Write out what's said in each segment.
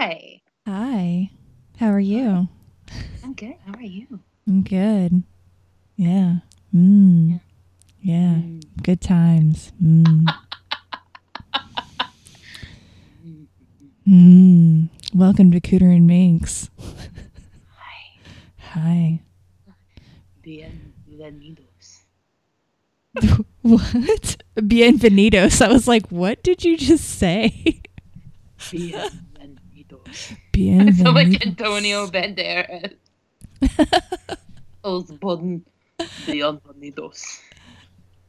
Hi. Hi. How are you? I'm good. How are you? I'm good. Yeah. Mm. Yeah. Mm. Good times. Mm. mm. Welcome to Cooter and Minx. Hi. Hi. Bienvenidos. What? Bienvenidos. I was like, what did you just say? Bienvenidos. I feel like Antonio Banderas. Osborne. Bienvenidos.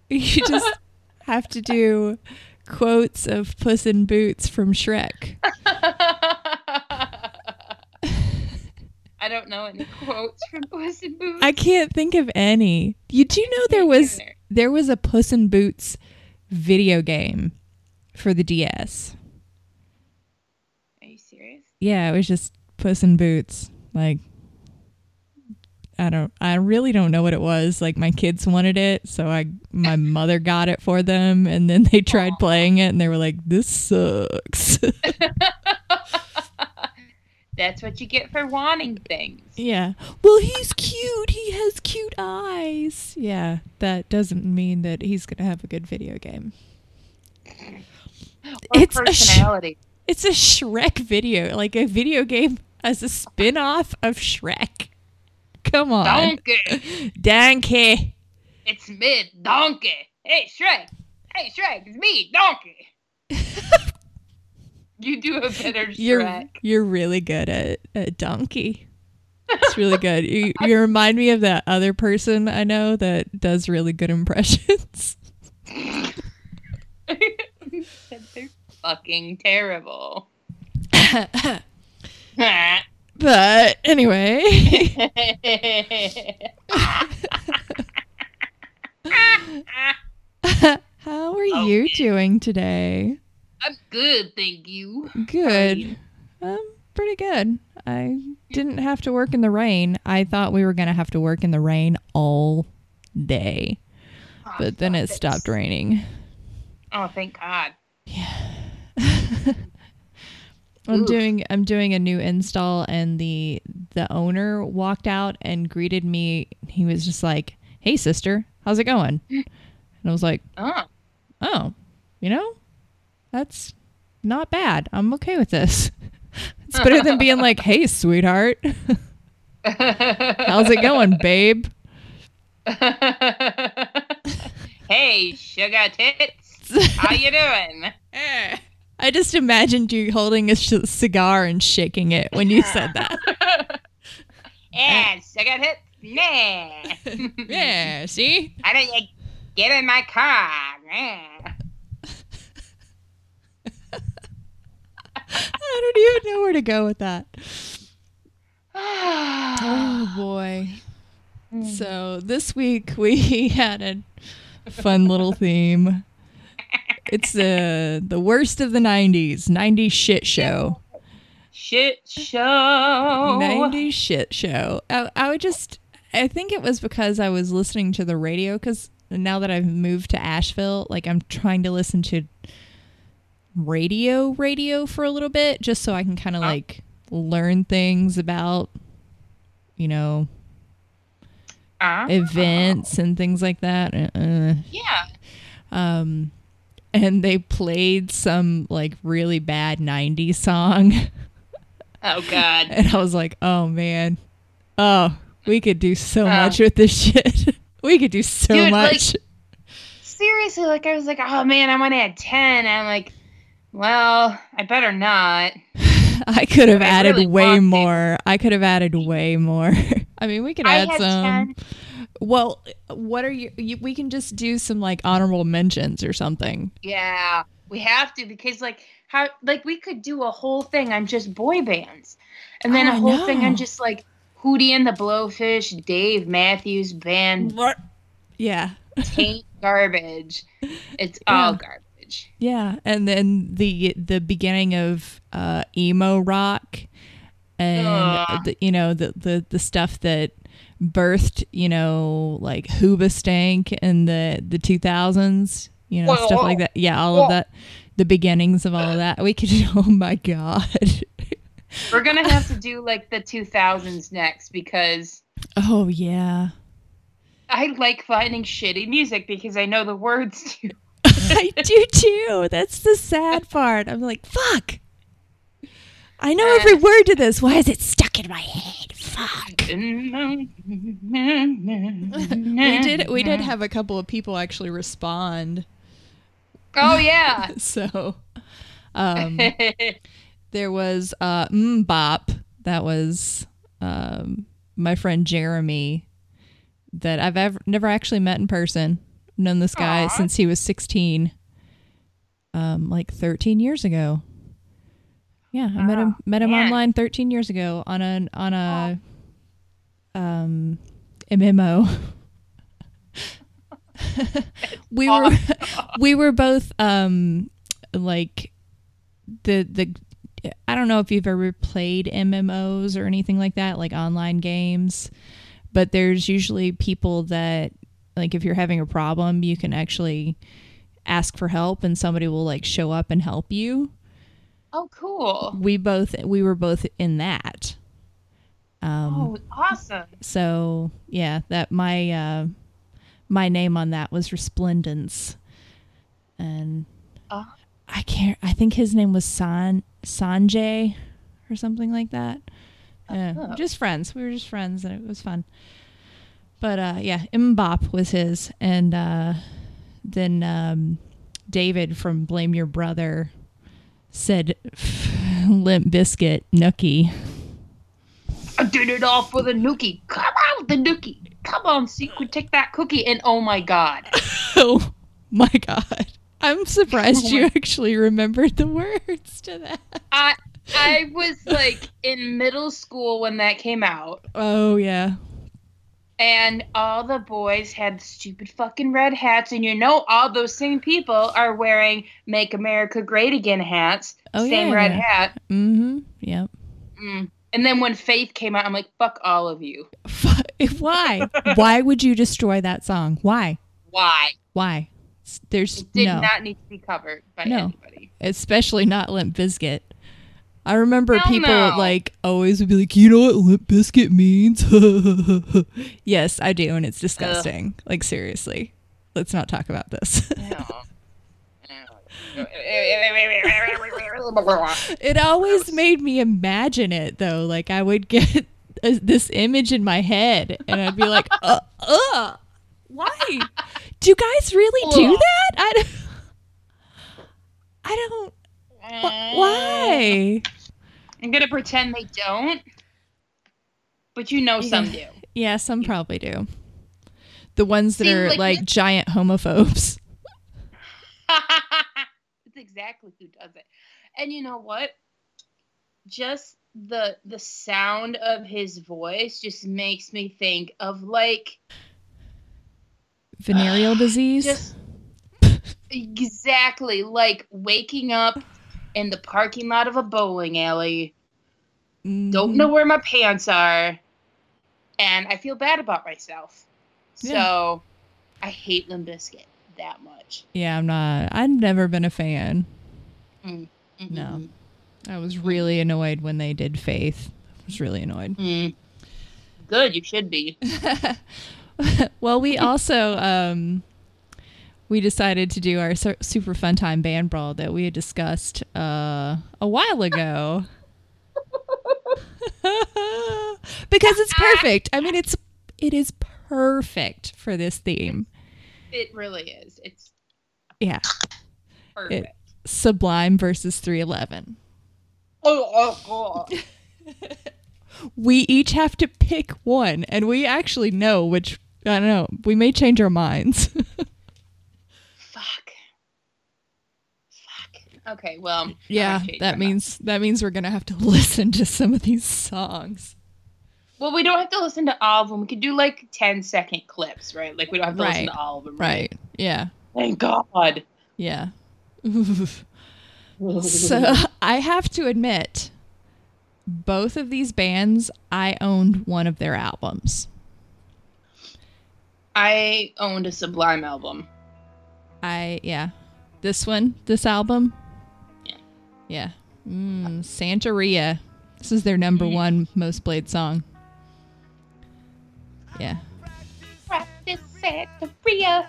You just have to do quotes of Puss in Boots from Shrek. I don't know any quotes from Puss in Boots. I can't think of any. You do know there was there was a Puss in Boots video game for the DS. Are you serious? Yeah, it was just Puss in Boots. Like I don't I really don't know what it was. Like my kids wanted it, so I my mother got it for them and then they tried Aw. playing it and they were like this sucks. That's what you get for wanting things. yeah. Well, he's cute. He has cute eyes. Yeah, that doesn't mean that he's going to have a good video game. Or It's a sh- personality. It's a Shrek video, like a video game as a spin-off of Shrek. Come on. Donkey. Donkey. It's me, Donkey. Hey, Shrek. Hey, Shrek. It's me, Donkey. you do a better You're Shrek. you're really good at, at donkey. It's really good. You, you remind me of that other person I know that does really good impressions. Fucking terrible. But anyway, how are you doing today? I'm good, thank you. Good. Um, pretty good. I didn't have to work in the rain. I thought we were going to have to work in the rain all day, but then it stopped raining. Oh, thank God. I'm doing I'm doing a new install and the the owner walked out and greeted me. He was just like, "Hey sister, how's it going?" And I was like, Oh. "Oh, you know, that's not bad. I'm okay with this. It's better than being like, "Hey sweetheart, how's it going, babe?" hey, sugar tits. How you doing? Eh. I just imagined you holding a sh- cigar and shaking it when you said that. yes, I got hit. Yeah. yeah, see? How do you get in my car? Yeah. I don't even know where to go with that. Oh boy. Hmm. So this week we had a fun little theme. It's uh, the worst of the 90s, 90s shit show. Shit show. 90s shit show. I, I would just, I think it was because I was listening to the radio because now that I've moved to Asheville, like I'm trying to listen to radio, radio for a little bit just so I can kind of Oh. like learn things about, you know, Uh, events and things like that. Uh, yeah. um, and they played some like really bad 90s song. Oh God. And I was like, oh man, oh, we could do so Oh. much with this shit. we could do so Dude, like- much. Seriously, like I was like, oh man, I want to add ten. I'm like, well, I better not. I could have added really way more. I could have added way more. I mean, we could I add had some. 10. Well, what are you, you? We can just do some like honorable mentions or something. Yeah, we have to because like how like we could do a whole thing on just boy bands, and then Oh, a I whole thing on just like Hootie and the Blowfish, Dave Matthews Band, What? Yeah. taint garbage. It's Yeah. all garbage. Yeah, and then the the beginning of uh, emo rock, and the, you know the, the the stuff that birthed you know like Hoobastank in the the two thousands, you know Whoa, stuff like that. Yeah, all Whoa. of that, the beginnings of all of that. We could. Oh my god, We're gonna have to do like the 2000s next because Oh yeah. I like finding shitty music because I know the words to. I do too. That's the sad part. I'm like, fuck. I know every word to this. Why is it stuck in my head? Fuck. we did we did have a couple of people actually respond. Oh yeah. so um there was uh MMMBop. That was um my friend Jeremy that I've ever never actually met in person. Known this guy Aw. since he was 16. Um like 13 years ago. Yeah, I met him met him man. online 13 years ago on a on a um MMO. we were we were both um like the the I don't know if you've ever played MMOs or anything like that, like online games, but there's usually people that like if you're having a problem, you can actually ask for help and somebody will like show up and help you. Oh, cool. We both we were both in that. Um Oh, awesome. so yeah, that my uh my name on that was Resplendence. And Oh. I can't I think his name was San Sanjay or something like that. Yeah, Oh. just friends. We were just friends and it was fun. But uh yeah, MMMBop was his and uh then um David from Blame Your Brother said Limp Bizkit Nookie. I did it all for the nookie. Come on, the nookie. Come on, Sequin, take that cookie. And oh my god. Oh my god. I'm surprised you actually remembered the words to that. I I was like in middle school when that came out, Oh yeah. And all the boys had stupid fucking red hats, and you know all those same people are wearing "Make America Great Again" hats, Oh, same yeah. red hat. Mm-hmm. Yep. Mm. And then when Faith came out, I'm like, fuck all of you. Why? Why would you destroy that song? Why? Why? Why? There's It did no, not need to be covered by No. anybody. especially not Limp Bizkit. I remember Hell people no. like always would be like, you know what Limp Bizkit means? yes, I do, and it's disgusting. Like seriously, let's not talk about this. It always made me imagine it though. Like I would get a, this image in my head, and I'd be like, "Uh, uh, why? Do you guys really do that? I, don't- I don't. Wh- eh. Why? I'm gonna pretend they don't, but you know some do. Yeah, some probably do. The ones that are like, like, giant homophobes. That's exactly who does it. And you know what? Just the the sound of his voice just makes me think of like Venereal disease. just exactly like waking up in the parking lot of a bowling alley, don't Mhm. know where my pants are, and I feel bad about myself. Yeah. So I hate Limp Bizkit that much. Yeah, I'm not. I've never been a fan. Mhm. No. I was really annoyed when they did Faith. I was really annoyed. Mm. Good, you should be. well, we also um, we decided to do our su- super fun time band brawl that we had discussed uh, a while ago. because it's perfect. I mean, it's it is perfect for this theme. It really is. It's Yeah, perfect. Sublime versus 311. oh, oh, oh. We each have to pick one, and we actually know which. I don't know. We may change our minds. Fuck. Fuck. Okay, well. Yeah, that means that means we're gonna have to listen to some of these songs. Well, we don't have to listen to all of them. We could do like 10 second clips, right? Like we don't have to listen to all of them. Right. Yeah. Thank God. Yeah. so I have to admit, both of these bands, I owned one of their albums. I owned a Sublime album. I yeah, this one, this album. Yeah. Yeah. Mm, Santeria. This is their number one most played song. Yeah. Practice Santeria.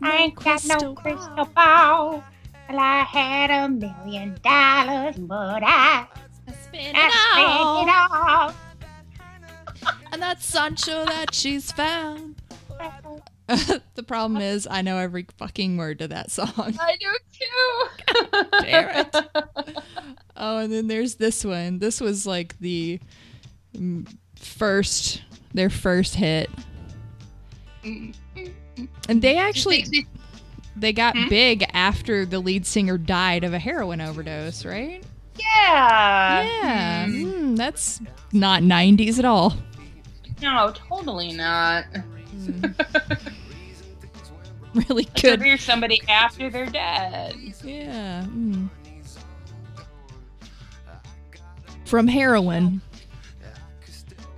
I ain't got no crystal ball. Well, I had a million dollars, but I, spent I spent it all. And that's Sancho that she's found. the problem is, I know every fucking word to that song. I do too. Damn it. Oh, and then there's this one. This was like the mm, first, their first hit. And they actually Just makes me- they got Hmm? big after the lead singer died of a heroin overdose, right? yeah. yeah, Hmm. Mm, that's not 90s at all. No, totally not. Really good. rear somebody after they're dead. Yeah. mm. From heroin.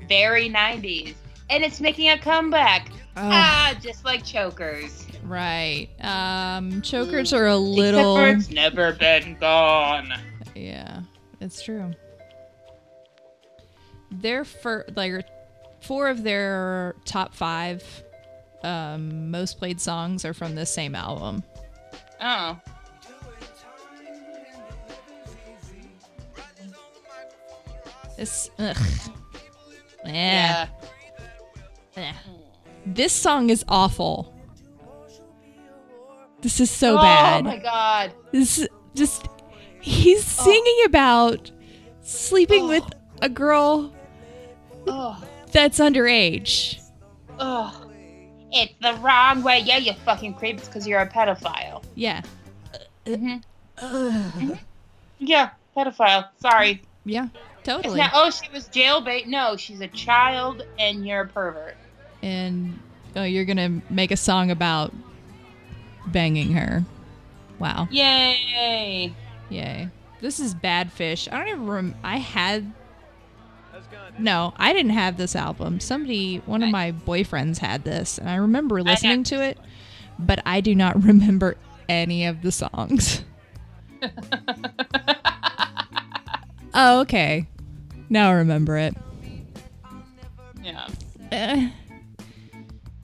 Very 90s. And it's making a comeback. Oh, Ah, just like chokers. right. Um, chokers are a little. for it's never been gone. Yeah, it's true. Their fir- like four of their top five um, most played songs are from this same album. Oh. This, ugh. Yeah. Eh. This song is awful. This is so oh bad. Oh my god. This is just he's singing about sleeping Oh. with a girl Oh. that's underage. Oh. It's the wrong way. Yeah, you fucking creep. It's because you're a pedophile. Yeah. Mm-hmm. Yeah, pedophile. Sorry. Yeah, totally. not, oh, she was jailbait. No, she's a child and you're a pervert. and oh, you're gonna make a song about banging her. Wow. Yay. Yay. This is Bad Fish. I don't even rem- I had No, I didn't have this album. Somebody one of my boyfriends had this and I remember listening to it, but I do not remember any of the songs. Oh, okay. Now I remember it. yeah. Eh.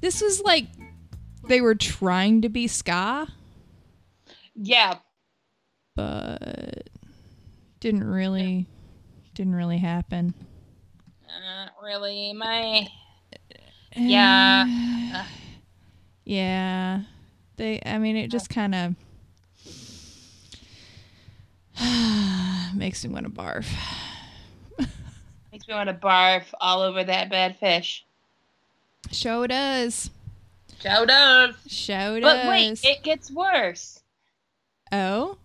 this was like they were trying to be ska, Yeah. but didn't really didn't really happen. Really. My. Yeah. Eh. Yeah. They I mean it just kind of makes me want to barf. Makes me want to barf all over that bad fish. Show does. Show does. Show does. But wait, it gets worse. oh.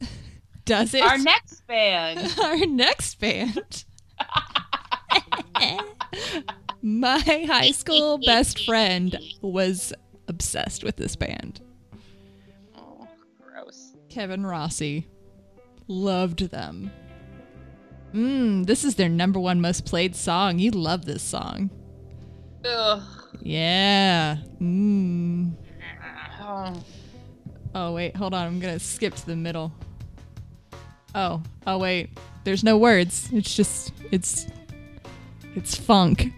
Does it? Our next band. Our next band. My high school best friend was obsessed with this band. Oh, gross. Kevin Rossi loved them. Mmm, this is their number one most played song. You love this song. Ugh. Yeah. Mmm. Oh. Oh, wait, hold on. I'm going to skip to the middle. Oh, oh, wait. There's no words. It's just, it's, it's funk.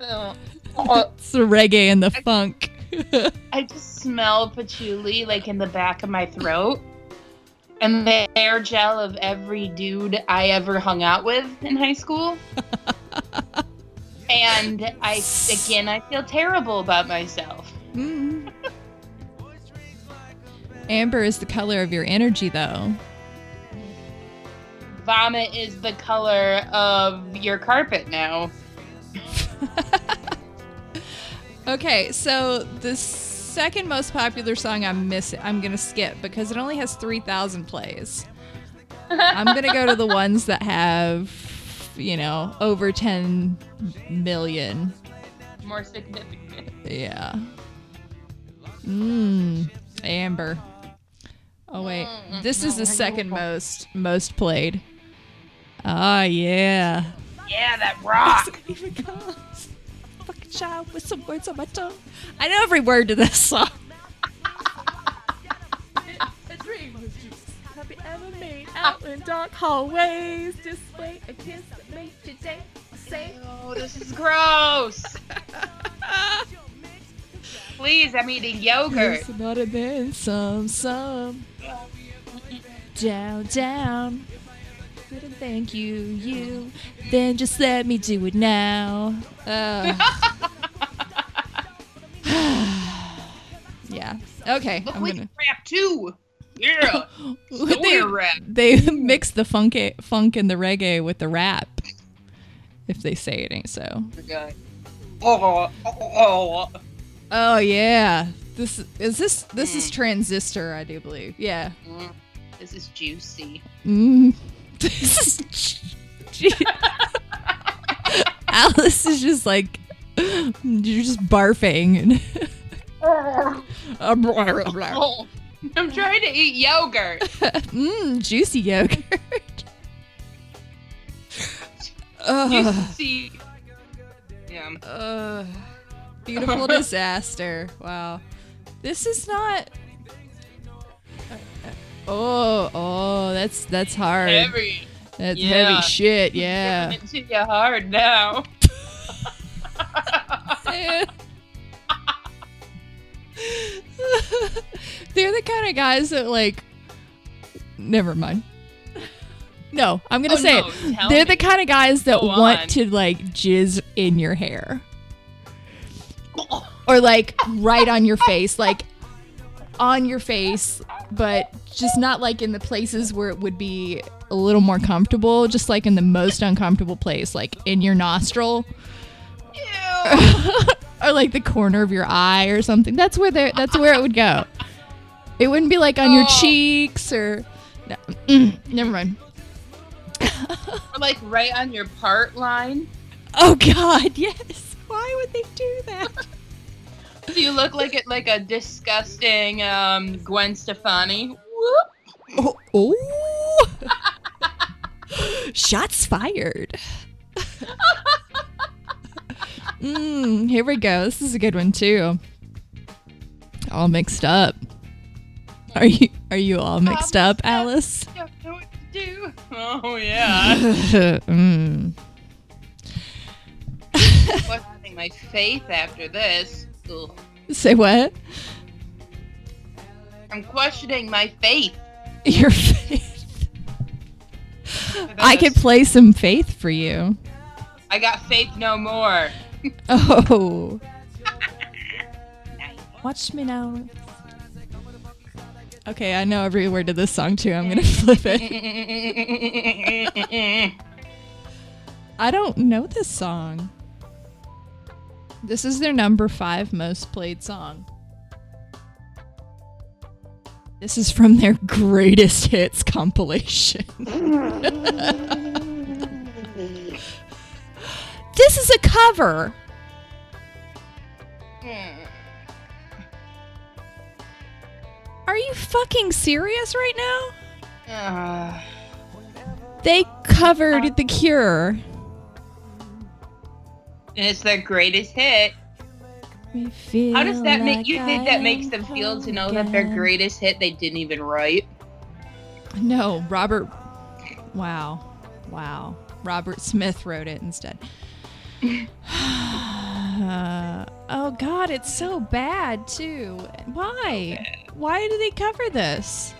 Ugh. Oh, It's the reggae and the funk. I just smell patchouli like in the back of my throat. And the hair gel of every dude I ever hung out with in high school. and I, again, I feel terrible about myself. Mm. Amber is the color of your energy, though. Vomit is the color of your carpet now. Okay, so the second most popular song I'm missing, I'm gonna skip because it only has three thousand plays. I'm gonna go to the ones that have, you know, over ten million. More significant. Yeah. Mmm. Amber. Oh wait, mm, mm, this is mm, the second most most played. Ah yeah. Yeah, that rock. Even comes. Fucking child with some words on my tongue. I know every word to this song. ever made out in dark hallways. Just wait a kiss that made you day. Say. Oh, this is gross. Please, I'm eating yogurt. It's about it then some, some. Down, down. Couldn't thank you, you. Then just let me do it now. Uh. yeah. Okay. Look I'm gonna. rap too. Yeah. they, rap. they mix the funk funk and the reggae with the rap. If they say it ain't so. Okay. Oh, oh, oh. Oh yeah. This is this this is transistor, I do believe. Yeah. Mm, This is juicy. Mm. This is. Alice is just like you're just barfing. I'm trying to eat yogurt. Mmm, juicy yogurt. Juicy. Yeah. Ugh. beautiful disaster. Wow. This is not. Oh, oh, that's that's hard. Heavy. That's Yeah. heavy shit. Yeah. It's to you hard now. They're the kind of guys that like. Never mind. No, I'm gonna Oh, say no, it. They're me. the kind of guys that Go want on. to like jizz in your hair or like right on your face, like on your face, but just not like in the places where it would be a little more comfortable, just like in the most uncomfortable place, like in your nostril or like the corner of your eye or something. That's where they that's where it would go. It wouldn't be like on your Oh. cheeks or no, mm, never mind. Or like right on your part line. Oh god, yes. Why would they do that? So you look like it like a disgusting um, Gwen Stefani. Whoop. Oh, oh. Shots fired. mm, here we go. This is a good one too. All mixed up. Are you are you all mixed up, Alice? Don't know what to do. Oh yeah. mm. Questioning my faith after this. Ugh. Say what? I'm questioning my faith. Your faith. I could play some faith for you. I got faith no more. Oh. Watch me now. Okay, I know every word to this song too. I'm gonna flip it. I don't know this song. This is their number five most played song. This is from their greatest hits compilation. this is a cover. Are you fucking serious right now? Uh, They covered The Cure. And it's their greatest hit. How does that make you think that makes them feel to know that their greatest hit they didn't even write? No, Robert. Wow. Wow. Robert Smith wrote it instead. Uh, oh, God, it's so bad, too. Why? Why do they cover this?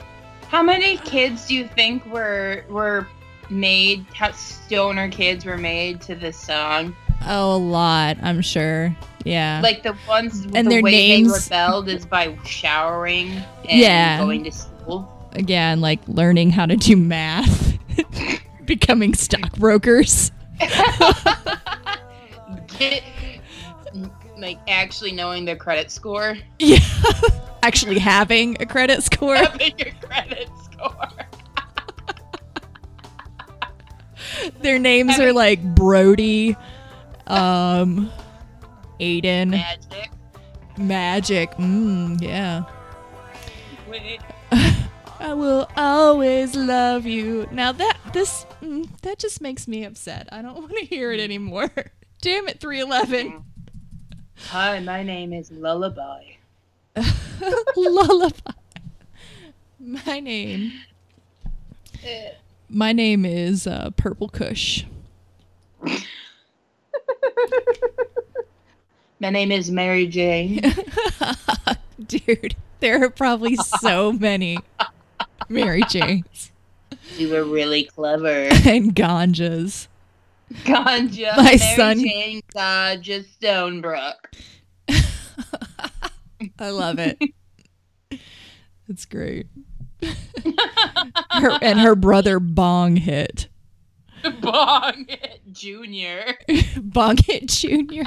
How many kids do you think were were made? How stoner kids were made to this song? Oh, a lot, I'm sure. Yeah. Like the ones And the their way names- they rebelled is by showering and Yeah. going to school. Again, like learning how to do math, becoming stockbrokers. Get, like actually knowing their credit score. Yeah. Actually having a credit score. Having your credit score. Their names are like Brody, um, Aiden, Magic. Magic. Mm, yeah. Wait. I will always love you. Now that this mm, that just makes me upset. I don't want to hear it anymore. Damn it, 311. Hi, my name is Lullaby. Lullaby. My name My name is uh, Purple Kush. My name is Mary Jane. Dude, there are probably so many Mary Janes You were really clever. and Ganjas. Ganja. My Mary son- Jane Ganja Stonebrook. I love it. It's great. her, and her brother Bong hit. Bong Junior. Bong hit Junior.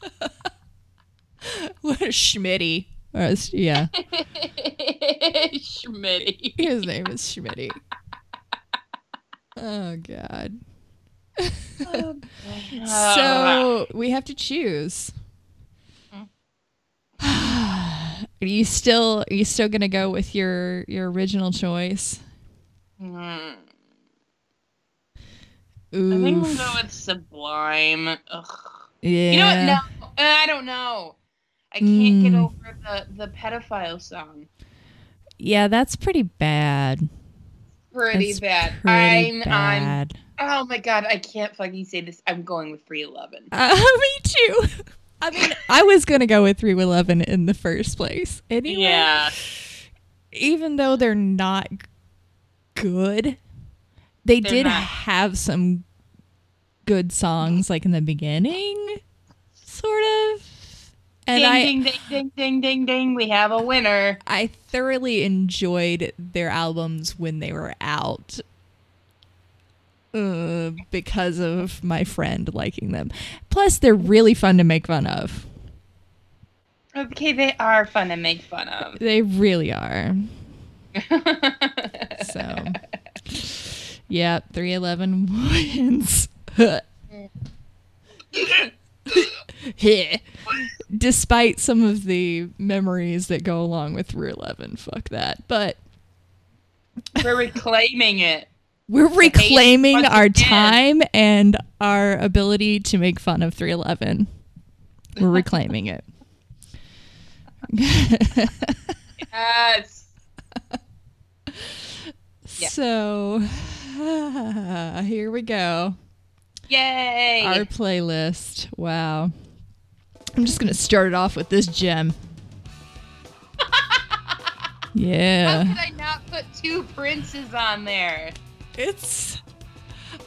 what a schmitty. Uh, or yeah, Schmitty. his name is Schmitty. Oh God. Oh, so we have to choose. Hmm. Are you still are you still gonna go with your your original choice? Hmm. Hmm. I think we'll go with Sublime. Ugh. yeah. You know what? No, uh, I don't know. I can't get Mm. over the the pedophile song. Yeah, that's pretty bad. Pretty That's bad. pretty I'm bad. I'm. Oh my god! I can't fucking say this. I'm going with 311. Uh, me too. I mean, I was gonna go with 311 in the first place. Anyway, Yeah. even though they're not good, they They're did not. have some good songs, like in the beginning, sort of. And ding, I, ding ding ding ding ding ding. We have a winner. I thoroughly enjoyed their albums when they were out. Uh, because of my friend liking them. Plus, they're really fun to make fun of. Okay, they are fun to make fun of. They really are. So, yeah, 311 wins. Despite some of the memories that go along with 311, fuck that. But We're reclaiming it. we're reclaiming our time and our ability to make fun of 311. We're reclaiming it. Yes. So, here we go. Yay. Our playlist. Wow. I'm just going to start it off with this gem. Yeah. How yeah. could I not put two princes on there? It's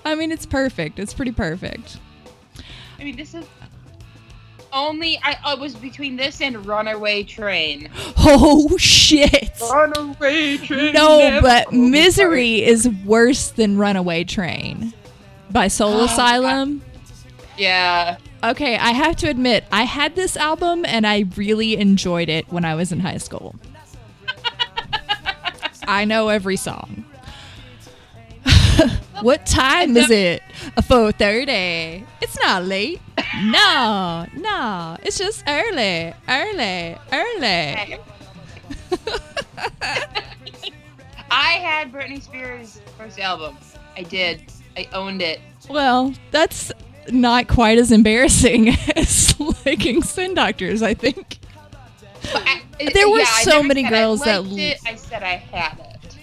I mean it's perfect. It's pretty perfect. I mean, this is only I, I was between this and Runaway Train. Oh shit. Runaway Train. No, but Misery is worse than Runaway Train by Soul Oh, Asylum. Yeah. Okay, I have to admit, I had this album and I really enjoyed it when I was in high school. I know every song. what time is it? Four thirty. It's not late. No, no, it's just early, early, early. I had Britney Spears' first album. I did. I owned it. Well, that's not quite as embarrassing as liking Spin Doctors. I think. I, There were yeah, so many girls that it. I said I had it.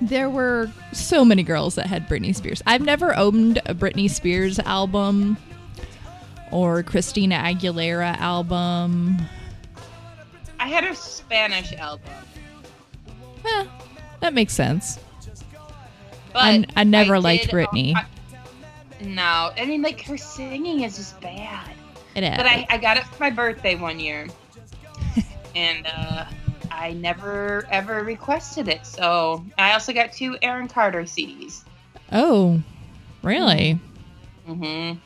There were so many girls that had Britney Spears. I've never owned a Britney Spears album or Christina Aguilera album. I had a Spanish album. Eh, that makes sense. But I- I never liked did- Britney. I- no, I mean like her singing is just bad. It is. But I, I got it for my birthday one year, and uh, I never ever requested it. So I also got two Aaron Carter CDs. oh, really? Mm-hmm.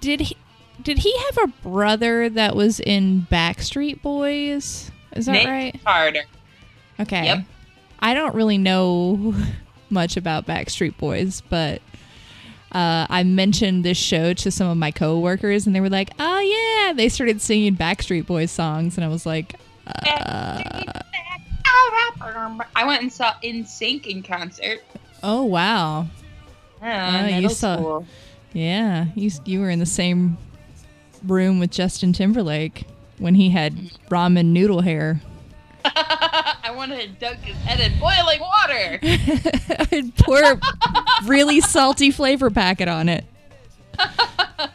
Did he? Did he have a brother that was in Backstreet Boys? Is that Nick right? Carter. Okay. Yep. I don't really know much about Backstreet Boys, but uh, I mentioned this show to some of my coworkers, and they were like, "Oh yeah!" They started singing Backstreet Boys songs, and I was like, uh, I went and saw NSYNC in concert. "Oh wow, Yeah, Oh, you saw- school. yeah." You you were in the same room with Justin Timberlake when he had ramen noodle hair. Wanted to dunk his head in boiling water. I'd pour really salty flavor packet on it.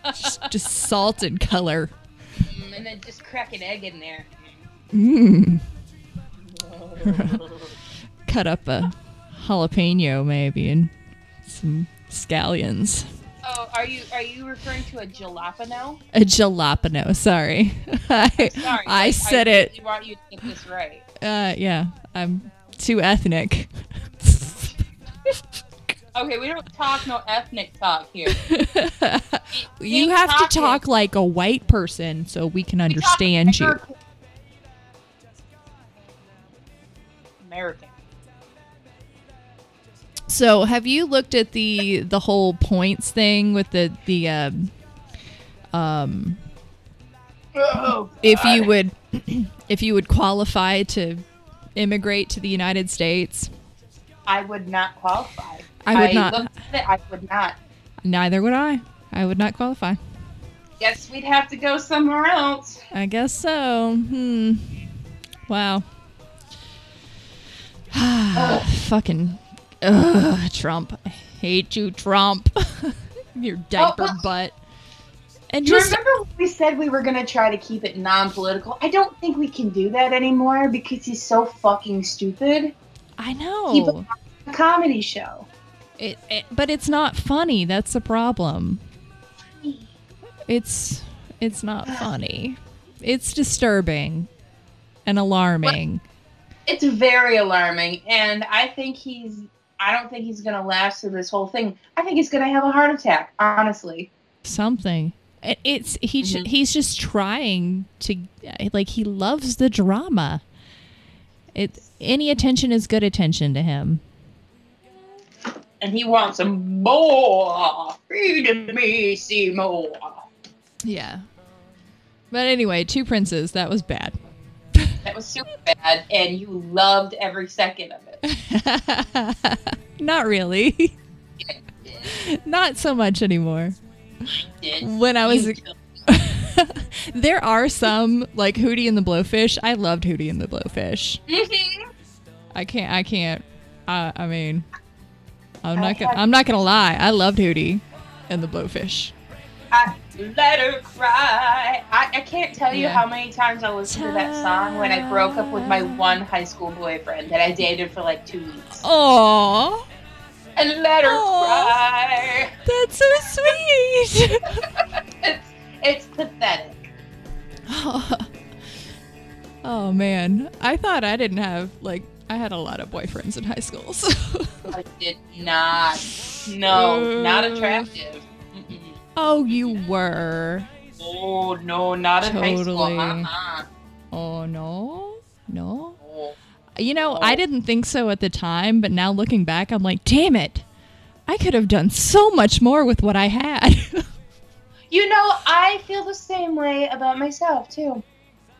Just, just salt and color. Mm, and then just crack an egg in there. Mm. Cut up a jalapeno maybe and some scallions. Oh, are you are you referring to a jalapeno? A jalapeno. Sorry, I, Sorry, I said it. really want you to get this right. Uh, yeah, I'm too ethnic. Okay, we don't talk no ethnic talk here. you have to talk like a white person so we can understand you. American. So, have you looked at the the whole points thing with the the um, um Oh, if you would if you would qualify to immigrate to the United States? I would not qualify. I would not. It, I would not. Neither would I. I would not qualify. Guess we'd have to go somewhere else. I guess so. Hmm. Wow. Fucking ugh, Trump. I hate you, Trump. Your oh, diaper well- butt. And Do you just remember when we said we were going to try to keep it non-political? I don't think we can do that anymore because he's so fucking stupid. I know. it a comedy show. It, it, but it's not funny. That's the problem. It's it's not funny. It's disturbing and alarming. It's very alarming, and I think he's. I don't think he's going to last through this whole thing. I think he's going to have a heart attack. Honestly. Something. It's he Mhm. he's just trying to like he loves the drama. It any attention is good attention to him. And he wants some more. Feed me, Seymour. Yeah. But anyway, two princes. That was bad. That was super bad, and you loved every second of it. Not really. Not so much anymore. When I was there are some like Hootie and the Blowfish. I loved Hootie and the Blowfish. Mhm. I can't. I can't. I, I mean, I'm I not. Gonna, had- I'm not gonna lie. I loved Hootie and the Blowfish. I let her cry. I, I can't tell you Yeah. how many times I listened to that song when I broke up with my one high school boyfriend that I dated for like two weeks. Aww, And let her Aw. cry. that's so sweet. It's it's pathetic. oh man, I thought I didn't have like I had a lot of boyfriends in high school. So. I did not. No, not attractive. Oh, you were. Oh no, not in high school. Uh-uh. Oh no, no. Oh. You know, I oh. didn't think so at the time, but now looking back, I'm like, damn it. I could have done so much more with what I had. You know, I feel the same way about myself too.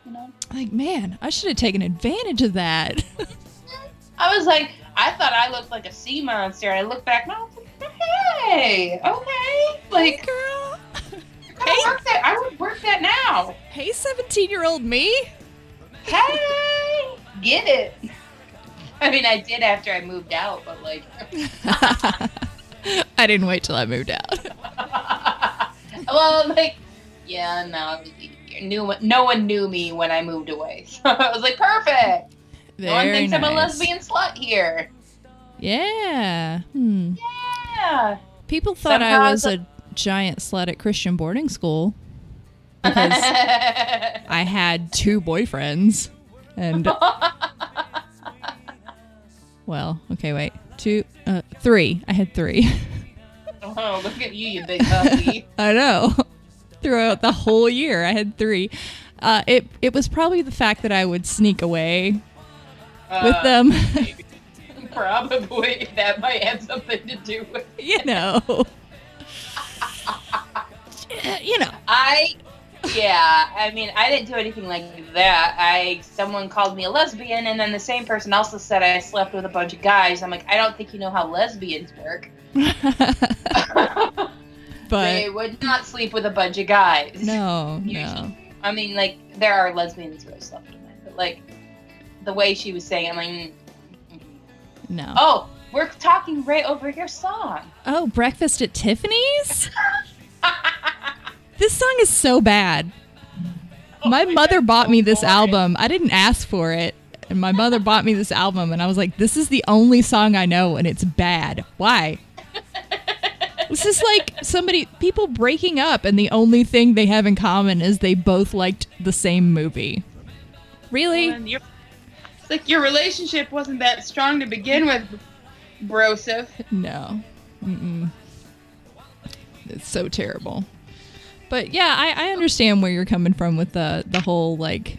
You know, like, man, I should have taken advantage of that. I was like, I thought I looked like a sea monster. I look back now, I was like, hey, okay, like girl. I would work that. I would work that now. Hey, 17 year old me. Hey, get it. I mean, I did after I moved out, but like, I didn't wait till I moved out. well, like, yeah, no, it was no one knew me when I moved away, so I was like, perfect. No one Very thinks I'm a lesbian slut here. Yeah. Hmm. Yeah. People thought I was a giant slut at Christian boarding school because I had two boyfriends. And, well, okay, wait. Two, uh, three. I had three. oh, look at you, you big puppy. I know. Throughout the whole year, I had three. Uh, it it was probably the fact that I would sneak away with Uh, them. Probably that might have something to do with. you know. you know. I, yeah, I mean, I didn't do anything like that. I someone called me a lesbian, and then the same person also said I slept with a bunch of guys. I'm like, I don't think you know how lesbians work. but they would not sleep with a bunch of guys. no, no. I mean, like there are lesbians who have slept with men, but like, the way she was saying, I'm like, mm, No. oh, we're talking right over your song. Oh, Breakfast at Tiffany's? this song is so bad. Oh my my mother God, bought so me this boring. album. I didn't ask for it. And my mother bought me this album, and I was like, this is the only song I know, and it's bad. Why? This is like somebody, people breaking up, and the only thing they have in common is they both liked the same movie. Really? And your- it's like your relationship wasn't that strong to begin with, Broseph. No. Mm-mm. It's so terrible. But yeah, I, I understand where you're coming from with the the whole like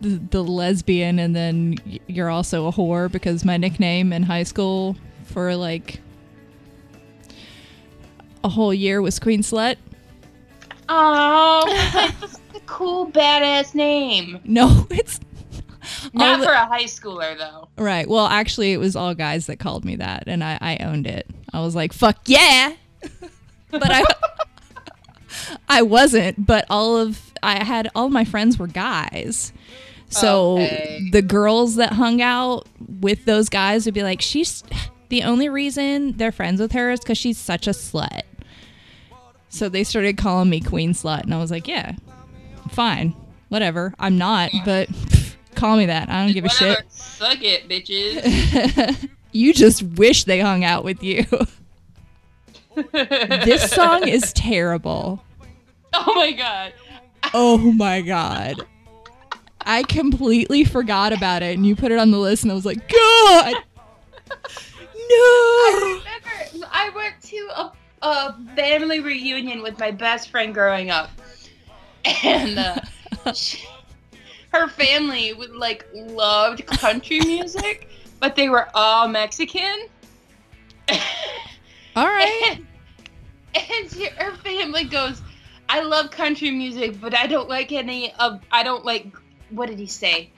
the, the lesbian and then you're also a whore because my nickname in high school for like a whole year was Queen Slut. Oh, that's a cool, badass name. No, it's Not the- for a high schooler, though. Right. Well, actually, it was all guys that called me that, and I, I owned it. I was like, "Fuck yeah!" but I, I wasn't. But all of I had all my friends were guys, so Okay. the girls that hung out with those guys would be like, "She's the only reason they're friends with her is because she's such a slut." So they started calling me Queen Slut, and I was like, "Yeah, fine, whatever. I'm not, but." Call me that. I don't give a shit. Whatever. Suck it, bitches. you just wish they hung out with you. this song is terrible. Oh my god. Oh my god. I completely forgot about it and you put it on the list and I was like, God. No! I No. remember I went to a, a family reunion with my best friend growing up, and uh, she, her family would like loved country music, but they were all Mexican. All right. And, and she, her family goes, I love country music, but I don't like any of. I don't like. What did he say?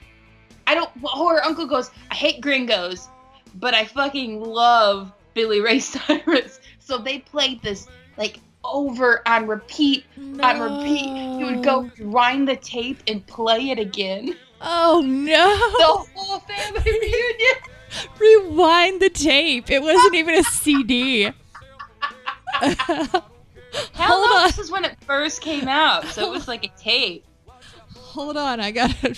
I don't. Well, her uncle goes, I hate gringos, but I fucking love Billy Ray Cyrus. So they played this like over on repeat on repeat. He would go rewind the tape and play it again. Oh no. The whole family reunion. Rewind the tape. It wasn't even a CD. Hell Hold no, on. this is when it first came out, so it was like a tape. Hold on, I gotta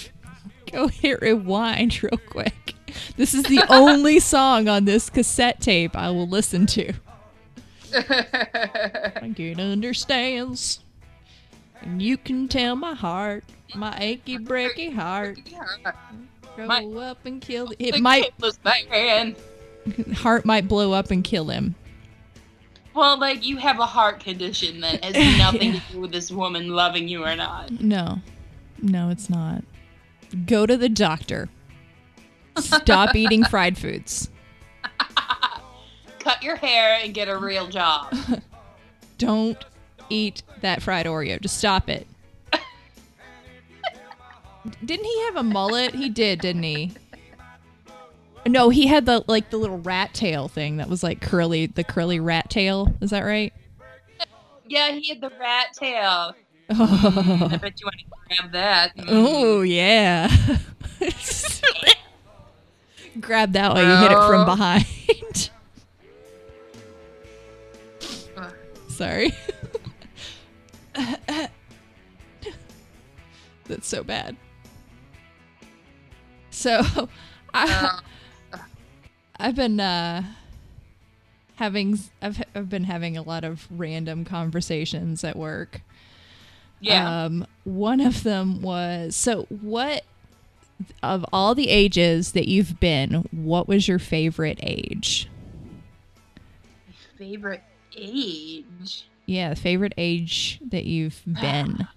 go hit rewind real quick. This is the only song on this cassette tape I will listen to. I get understands, and you can tell my heart, my achy breaky heart, My- up and kill. It might hand. heart might blow up and kill him. Well, like you have a heart condition that has nothing to do with this woman loving you or not. No, no, it's not. Go to the doctor. Stop eating fried foods. Cut your hair and get a real job. Don't eat that fried Oreo. Just stop it. didn't he have a mullet? He did, didn't he? No, he had the like the little rat tail thing that was like curly, the curly rat tail. Is that right? Yeah, he had the rat tail. I Oh, bet you want to grab that. Oh yeah. Grab that while you hit it from behind. Sorry. That's so bad. So, I, Uh, I've been uh, having I've I've been having a lot of random conversations at work. yeah. Um, one of them was so what of all the ages that you've been, what was your favorite age? Favorite age? Yeah, favorite age that you've been.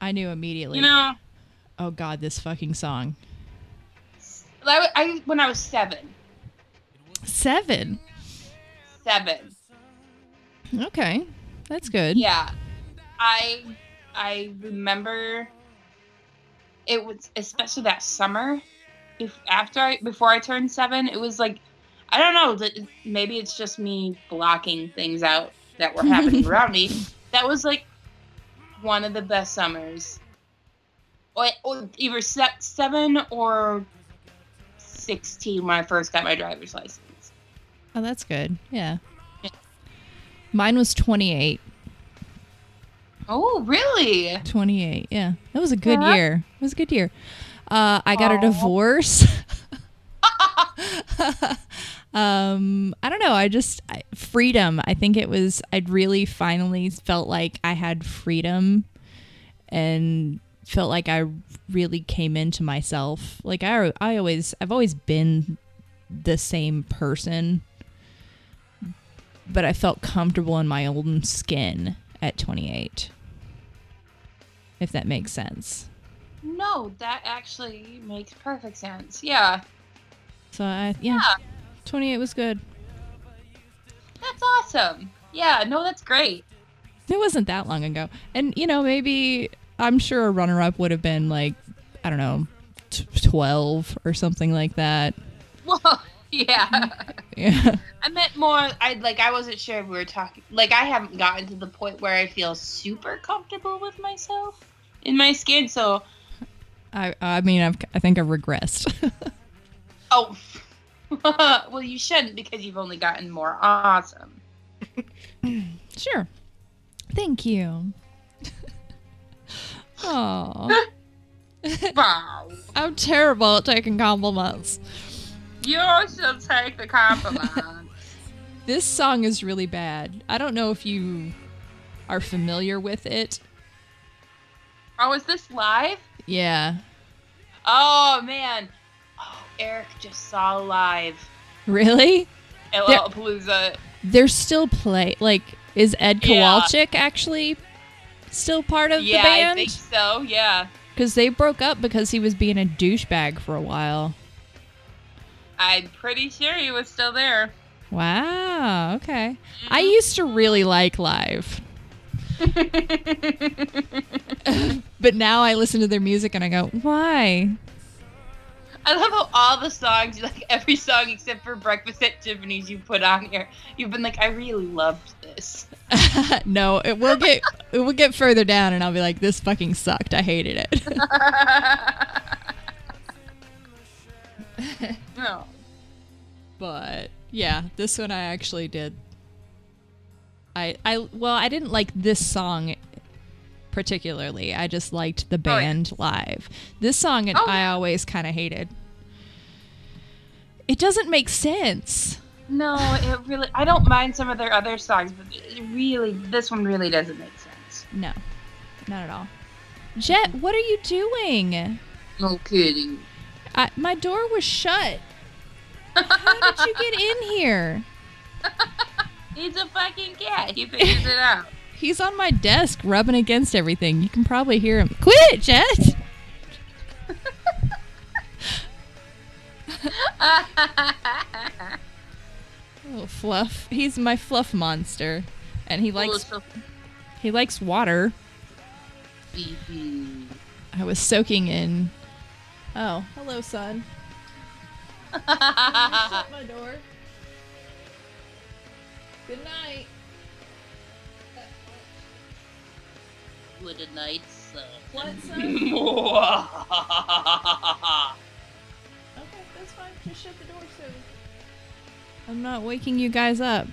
I knew immediately. You know, oh God, this fucking song. I, I when I was seven. Seven. Seven. Okay, that's good. Yeah. I I remember it was especially that summer if after I before I turned 7 it was like I don't know maybe it's just me blocking things out that were happening around me that was like one of the best summers or, or either se- seven or sixteen when I first got my driver's license. Oh, that's good. Yeah. Yeah. Mine was 28. Oh, really? 28. Yeah. That was a good year. It was a good year. Uh, I got a divorce. um, I don't know. I just I, freedom. I think it was. I'd really finally felt like I had freedom, and felt like I really came into myself. Like I, I always, I've always been the same person, but I felt comfortable in my own skin at 28. If that makes sense. No, that actually makes perfect sense. Yeah, So I, yeah, Yeah. 28 was good. that's awesome. Yeah, no, that's great. It wasn't that long ago. And, you know, maybe I'm sure a runner up would have been like, I don't know, t- 12 or something like that. Well, yeah. Yeah. I meant more. I like. I wasn't sure if we were talking. Like, I haven't gotten to the point where I feel super comfortable with myself in my skin. So, I, I mean, I've, I think I've regressed. oh, well, you shouldn't because you've only gotten more awesome. sure. Thank you. Oh, Wow. I'm terrible at taking compliments. You should take the compliment. This song is really bad. I don't know if you are familiar with it. oh, is this live? Yeah. Oh man. Eric just saw live Really? at Lollapalooza. They're still play like is Ed Yeah. Kowalczyk actually still part of Yeah, the I band? think so. Yeah. Because they broke up because he was being a douchebag for a while. I'm pretty sure he was still there. Wow. Okay. I mm-hmm. used to really like live, but now I listen to their music and I go, why? I love how all the songs, like every song except for Breakfast at Tiffany's, you put on here, you've been like, I really loved this. no, it will get it will get further down, and I'll be like, this fucking sucked. I hated it. no. but yeah, this one I actually did. I I well, I didn't like this song particularly. I just liked the Oh, yeah. band live. This song Oh, I yeah. always kind of hated. It doesn't make sense. No, it really. I don't mind some of their other songs, but really, this one really doesn't make sense. No, not at all. Jet, mm-hmm. what are you doing? No kidding. I, my door was shut. How did you get in here? He's a fucking cat. He figures it out. He's on my desk rubbing against everything. You can probably hear him. Quit, Jet! Oh, Fluff. He's my fluff monster. And he likes he likes water. I was soaking in Oh, hello, son. Shut my door. Good night. What a night son. What, son? okay, Okay, that's fine. Just shut the door soon. I'm not waking you guys up.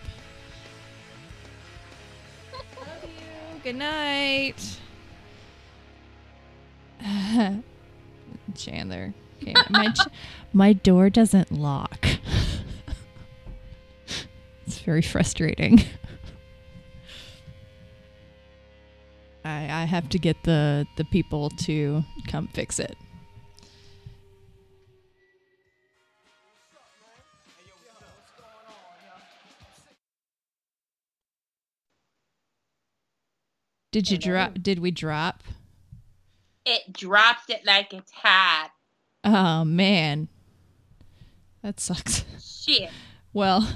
Love you. Good night. Chandler. Okay, my ch- my door doesn't lock. it's very frustrating. I I have to get the the people to come fix it. Did you drop? Did we drop? It dropped it like it's hot. Oh man, that sucks. Shit. Well,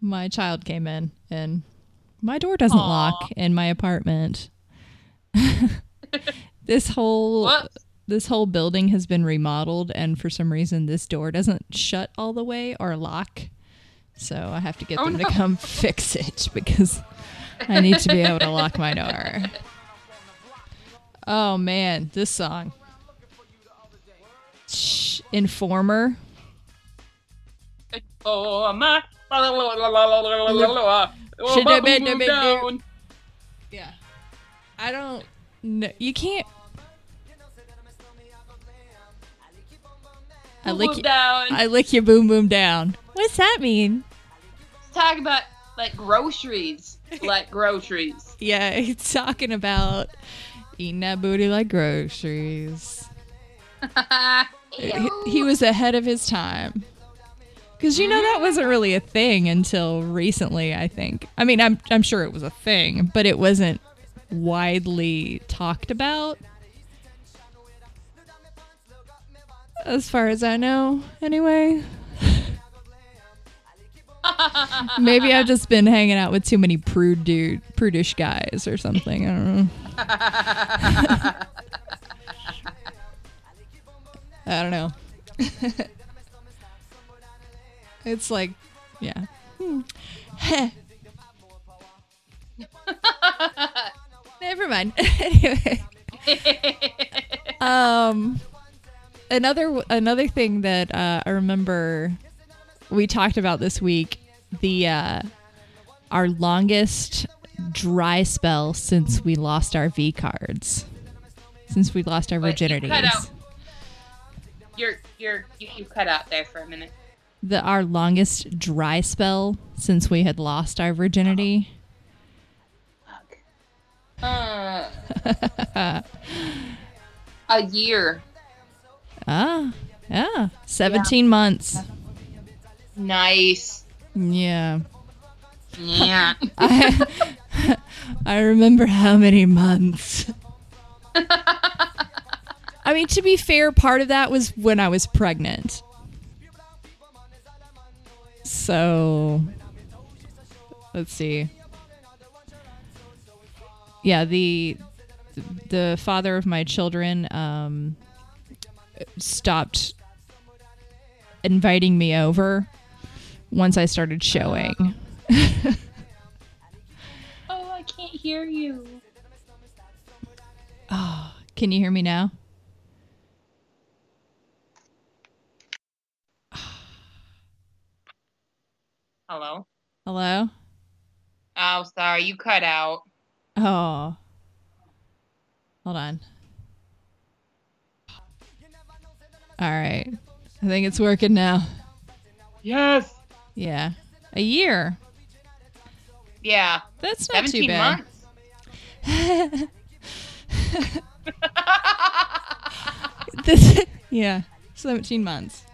my child came in and my door doesn't Aw. lock in my apartment. this whole Whoops. this whole building has been remodeled and for some reason this door doesn't shut all the way or lock. So I have to get Oh, them no. to come fix it because I need to be able to lock my door. Oh man, this song. Informer. Oh, my. Should have been- been- been- Yeah. I don't. No, you can't. I lick, you, down. I lick your boom boom down. What's that mean? Talk about like groceries, like groceries. Yeah, he's talking about eating that booty like groceries. He, he was ahead of his time. Because you know that mm-hmm. wasn't really a thing until recently, I think. I mean, I'm I'm sure it was a thing, but it wasn't widely talked about. As far as I know, anyway. Maybe I've just been hanging out with too many prude dude, prudish guys or something. I don't know. I don't know. it's like, yeah. Hmm. Never mind. anyway, um, another another thing that uh, I remember we talked about this week the uh, our longest dry spell since we lost our V cards, since we lost our virginity. You cut out. You're, you're you, you cut out there for a minute. the our longest dry spell since we had lost our virginity. Uh, a year. Ah, yeah, seventeen months. Nice. Yeah, Yeah. I I remember how many months. I mean, to be fair, part of that was when I was pregnant. So, let's see. Yeah, the the father of my children um, stopped inviting me over once I started showing. oh, I can't hear you. Oh, can you hear me now? Hello. Hello? Oh, sorry, you cut out. Oh. Hold on. All right. I think it's working now. Yes. Yeah. A year. Yeah. That's not too bad. This, yeah. 17 months.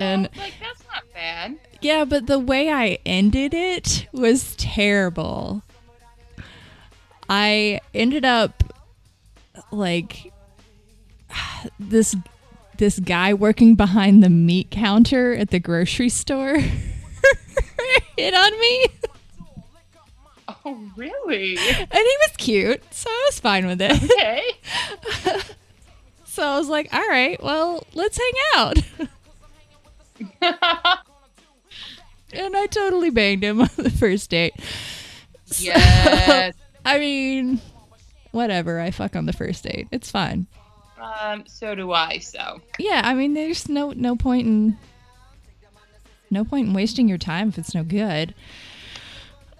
And like that's not bad. yeah, but the way I ended it was terrible. I ended up like this this guy working behind the meat counter at the grocery store hit on me. Oh, really? And he was cute, so I was fine with it. Okay. So I was like, all right, well, let's hang out. and I totally banged him on the first date. So, yes. I mean, whatever. I fuck on the first date. It's fine. Um. So do I. So. Yeah, I mean, there's no no point in no point in wasting your time if it's no good.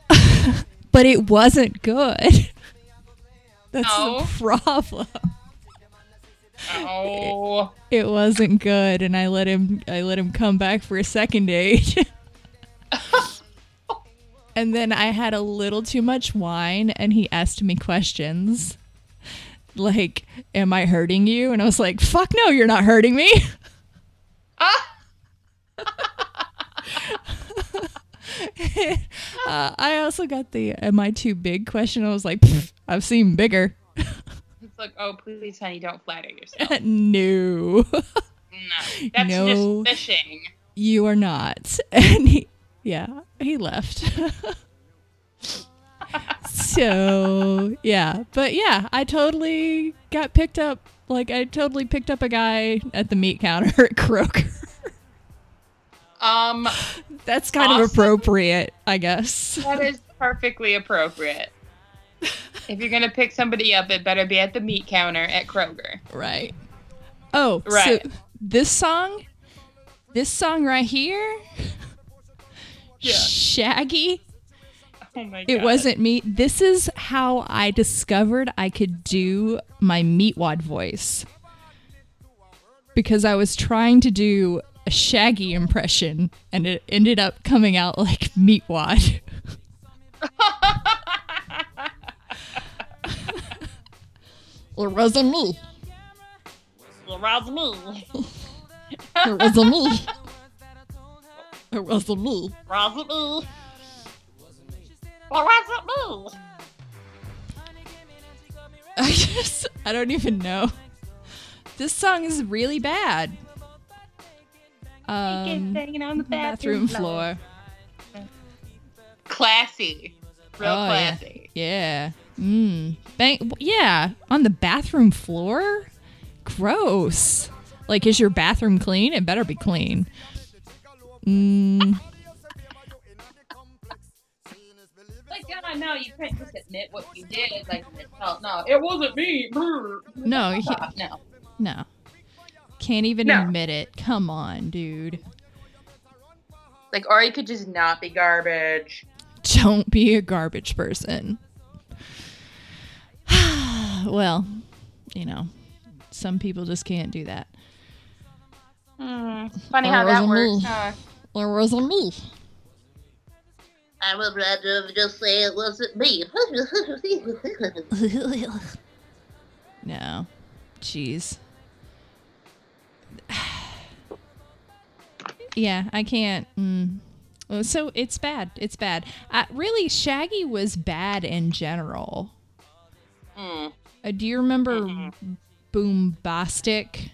but it wasn't good. That's No. the problem. Oh. It wasn't good, and I let him. I let him come back for a second date. and then I had a little too much wine, and he asked me questions, like, "Am I hurting you?" And I was like, "Fuck no, you're not hurting me." Ah. uh, I also got the "Am I too big?" question. I was like, "I've seen bigger." It's like, oh, please, honey, don't flatter yourself. no. No, that's No. just fishing. you are not and he yeah he left so yeah but yeah i totally got picked up like i totally picked up a guy at the meat counter at kroger Um, that's kind of appropriate i guess that is perfectly appropriate. If you're gonna pick somebody up, it better be at the meat counter at Kroger. right Oh, Right. so this song, this song right here, Yeah. Shaggy. Oh my God. It wasn't me. This is how I discovered I could do my Meatwad voice. Because I was trying to do a Shaggy impression and it ended up coming out like Meatwad. it wasn't me. It was me. It wasn't me. It wasn't me. Wasn't me. It wasn't me. I just, I don't even know. This song is really bad. Um, on the bathroom floor. Classy. Real Oh, yeah. classy. Yeah. Mm. Bang. Yeah. On the bathroom floor? Gross. Like, is your bathroom clean? It better be clean. Mm. Like, God, no, you can't just admit what you did. Like, no, no, it wasn't me. No, you no. No. Can't even No. admit it. Come on, dude. Like, or you could just not be garbage. Don't be a garbage person. well, you know, some people just can't do that. Hmm. Funny Oh, how that works. Huh? Or wasn't me. I would rather just say it wasn't me. no. Jeez. yeah, I can't. Mm. So it's bad. It's bad. Uh, really, Shaggy was bad in general. Hmm. Uh, do you remember Boombastic?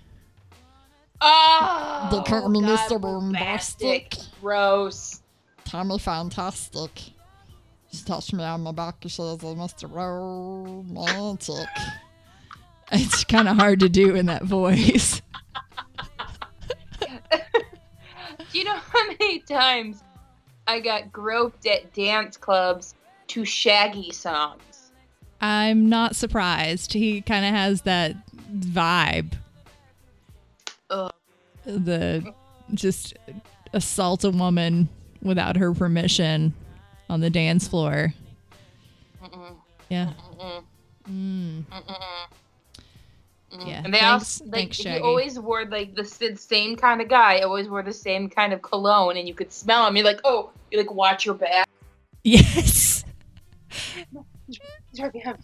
Oh, The communist God, bombastic. Gross. Tommy Fantastic. She touched me on my back and says, Mr. Romantic. It's kind of hard to do in that voice. Do you know how many times I got groped at dance clubs to Shaggy songs? I'm not surprised. He kind of has that vibe. Ugh. The just assault a woman without her permission on the dance floor. Mm-mm, Yeah. mm-mm, Mm. mm-mm. Mm. Yeah. And they Thanks- also like thanks, he always wore like the same kind of guy. Always wore the same kind of cologne, and you could smell him. You're like, oh, you like watch your back. Yes. He's right behind.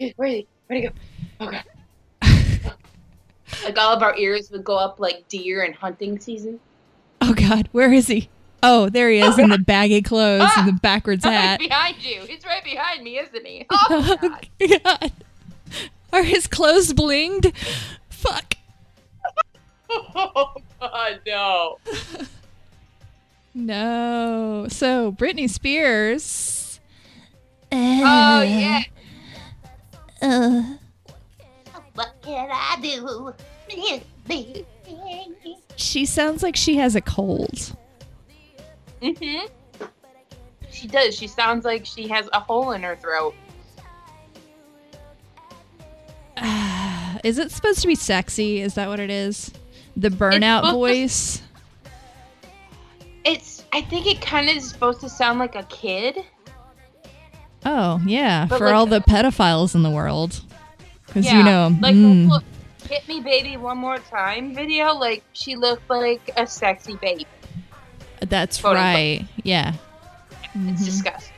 me. Where is he? Where'd he go? Oh god. Like all of our ears would go up like deer in hunting season. Oh God, where is he? Oh, there he is in the baggy clothes and the backwards He's hat. behind you. He's right behind me, isn't he? Oh god. God. Are his clothes blinged? Fuck. Oh god, no. No. So Britney Spears. Oh yeah. Uh, What can I do? she sounds like she has a cold. Mhm. She does. She sounds like she has a hole in her throat. is it supposed to be sexy? Is that what it is? The burnout supposed to- voice? It's. I think it kind of is supposed to sound like a kid. Oh, yeah. But for like- all the pedophiles in the world. Because, Yeah, you know, like mm, look, "Hit Me Baby One More Time" video. Like she looked like a sexy baby. that's quote, unquote. right. Yeah. It's Mhm. disgusting.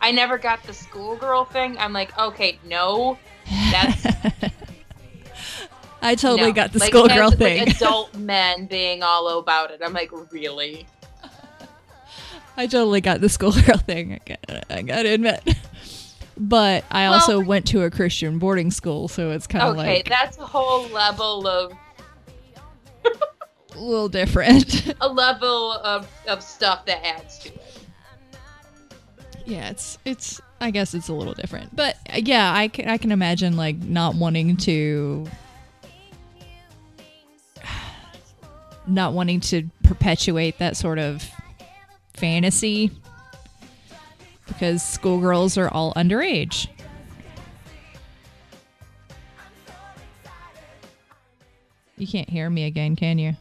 I never got the schoolgirl thing. I'm like, okay, no, that's I totally no. got the Like, schoolgirl thing. Like adult men being all about it. I'm like, really? I totally got the schoolgirl thing. I got, I got to admit. But I Well- also went to a Christian boarding school, so it's kind of Okay, like that's a whole level of a little different. a level of, of stuff that adds to it. yeah, it's it's. I guess it's a little different, but uh, yeah, I can I can imagine like not wanting to, not wanting to perpetuate that sort of fantasy because schoolgirls are all underage. You can't hear me again, can you?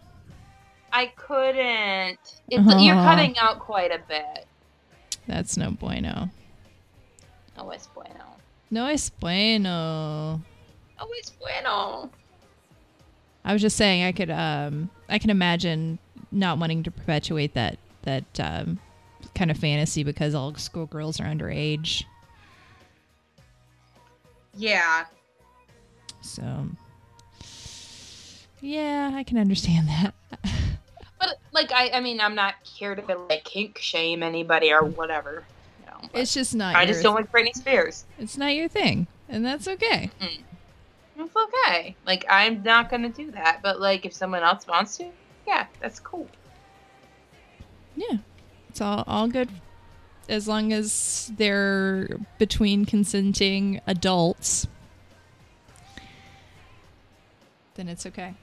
I couldn't. It's, You're cutting out quite a bit. That's no bueno. No es bueno. No es bueno. No es bueno. I was just saying I could um I can imagine not wanting to perpetuate that that um kind of fantasy because all schoolgirls are underage. Yeah. So yeah, I can understand that. But like I, I mean, I'm not here to like kink shame anybody or whatever. You know, It's just not I just don't like Britney Spears. it's not your thing, and that's okay. It's okay. Like I'm not gonna do that. But like if someone else wants to, yeah, that's cool. Yeah. It's all all good as long as they're between consenting adults. Then it's okay.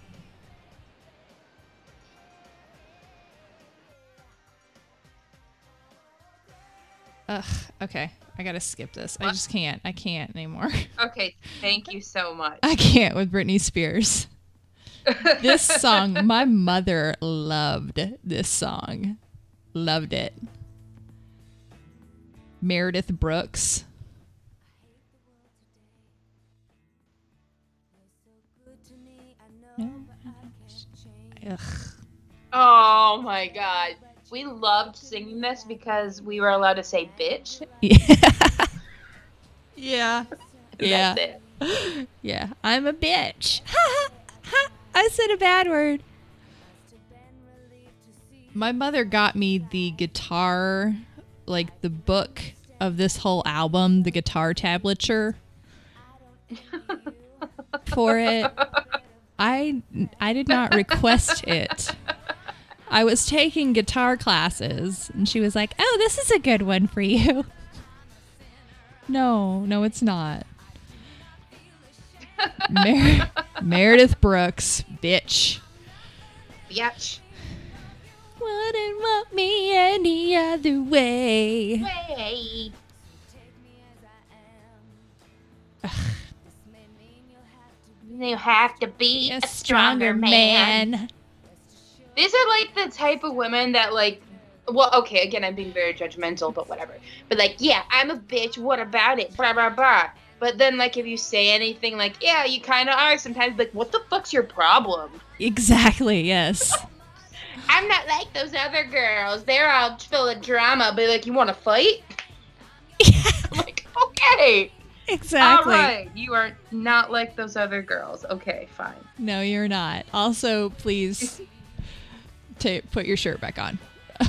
Ugh, okay. I gotta skip this. I just can't. I can't anymore. Okay, thank you so much. I can't with Britney Spears. This song, my mother loved this song. Loved it. Meredith Brooks. Ugh. oh my god, we loved singing this because we were allowed to say bitch. Yeah. yeah. Yeah. It. Yeah. I'm a bitch. Ha, ha, ha. I said a bad word. My mother got me the guitar, like the book of this whole album, the guitar tablature for it. I I did not request it. I was taking guitar classes and she was like, "Oh, this is a good one for you." No, no it's not. Mer- Meredith Brooks, bitch. Bitch. Wouldn't want me any other way. Way. You have to be A a stronger man. These are like the type of women that like well, okay, again I'm being very judgmental, but whatever. But like, yeah, I'm a bitch, what about it? Blah blah blah. But then like if you say anything like, yeah, you kinda are sometimes like, what the fuck's your problem? Exactly, yes. I'm not like those other girls. They're all full of drama, but like you wanna fight? I'm like, okay. exactly. All right. You are not like those other girls. Okay, fine. No, you're not. Also, please ta put your shirt back on.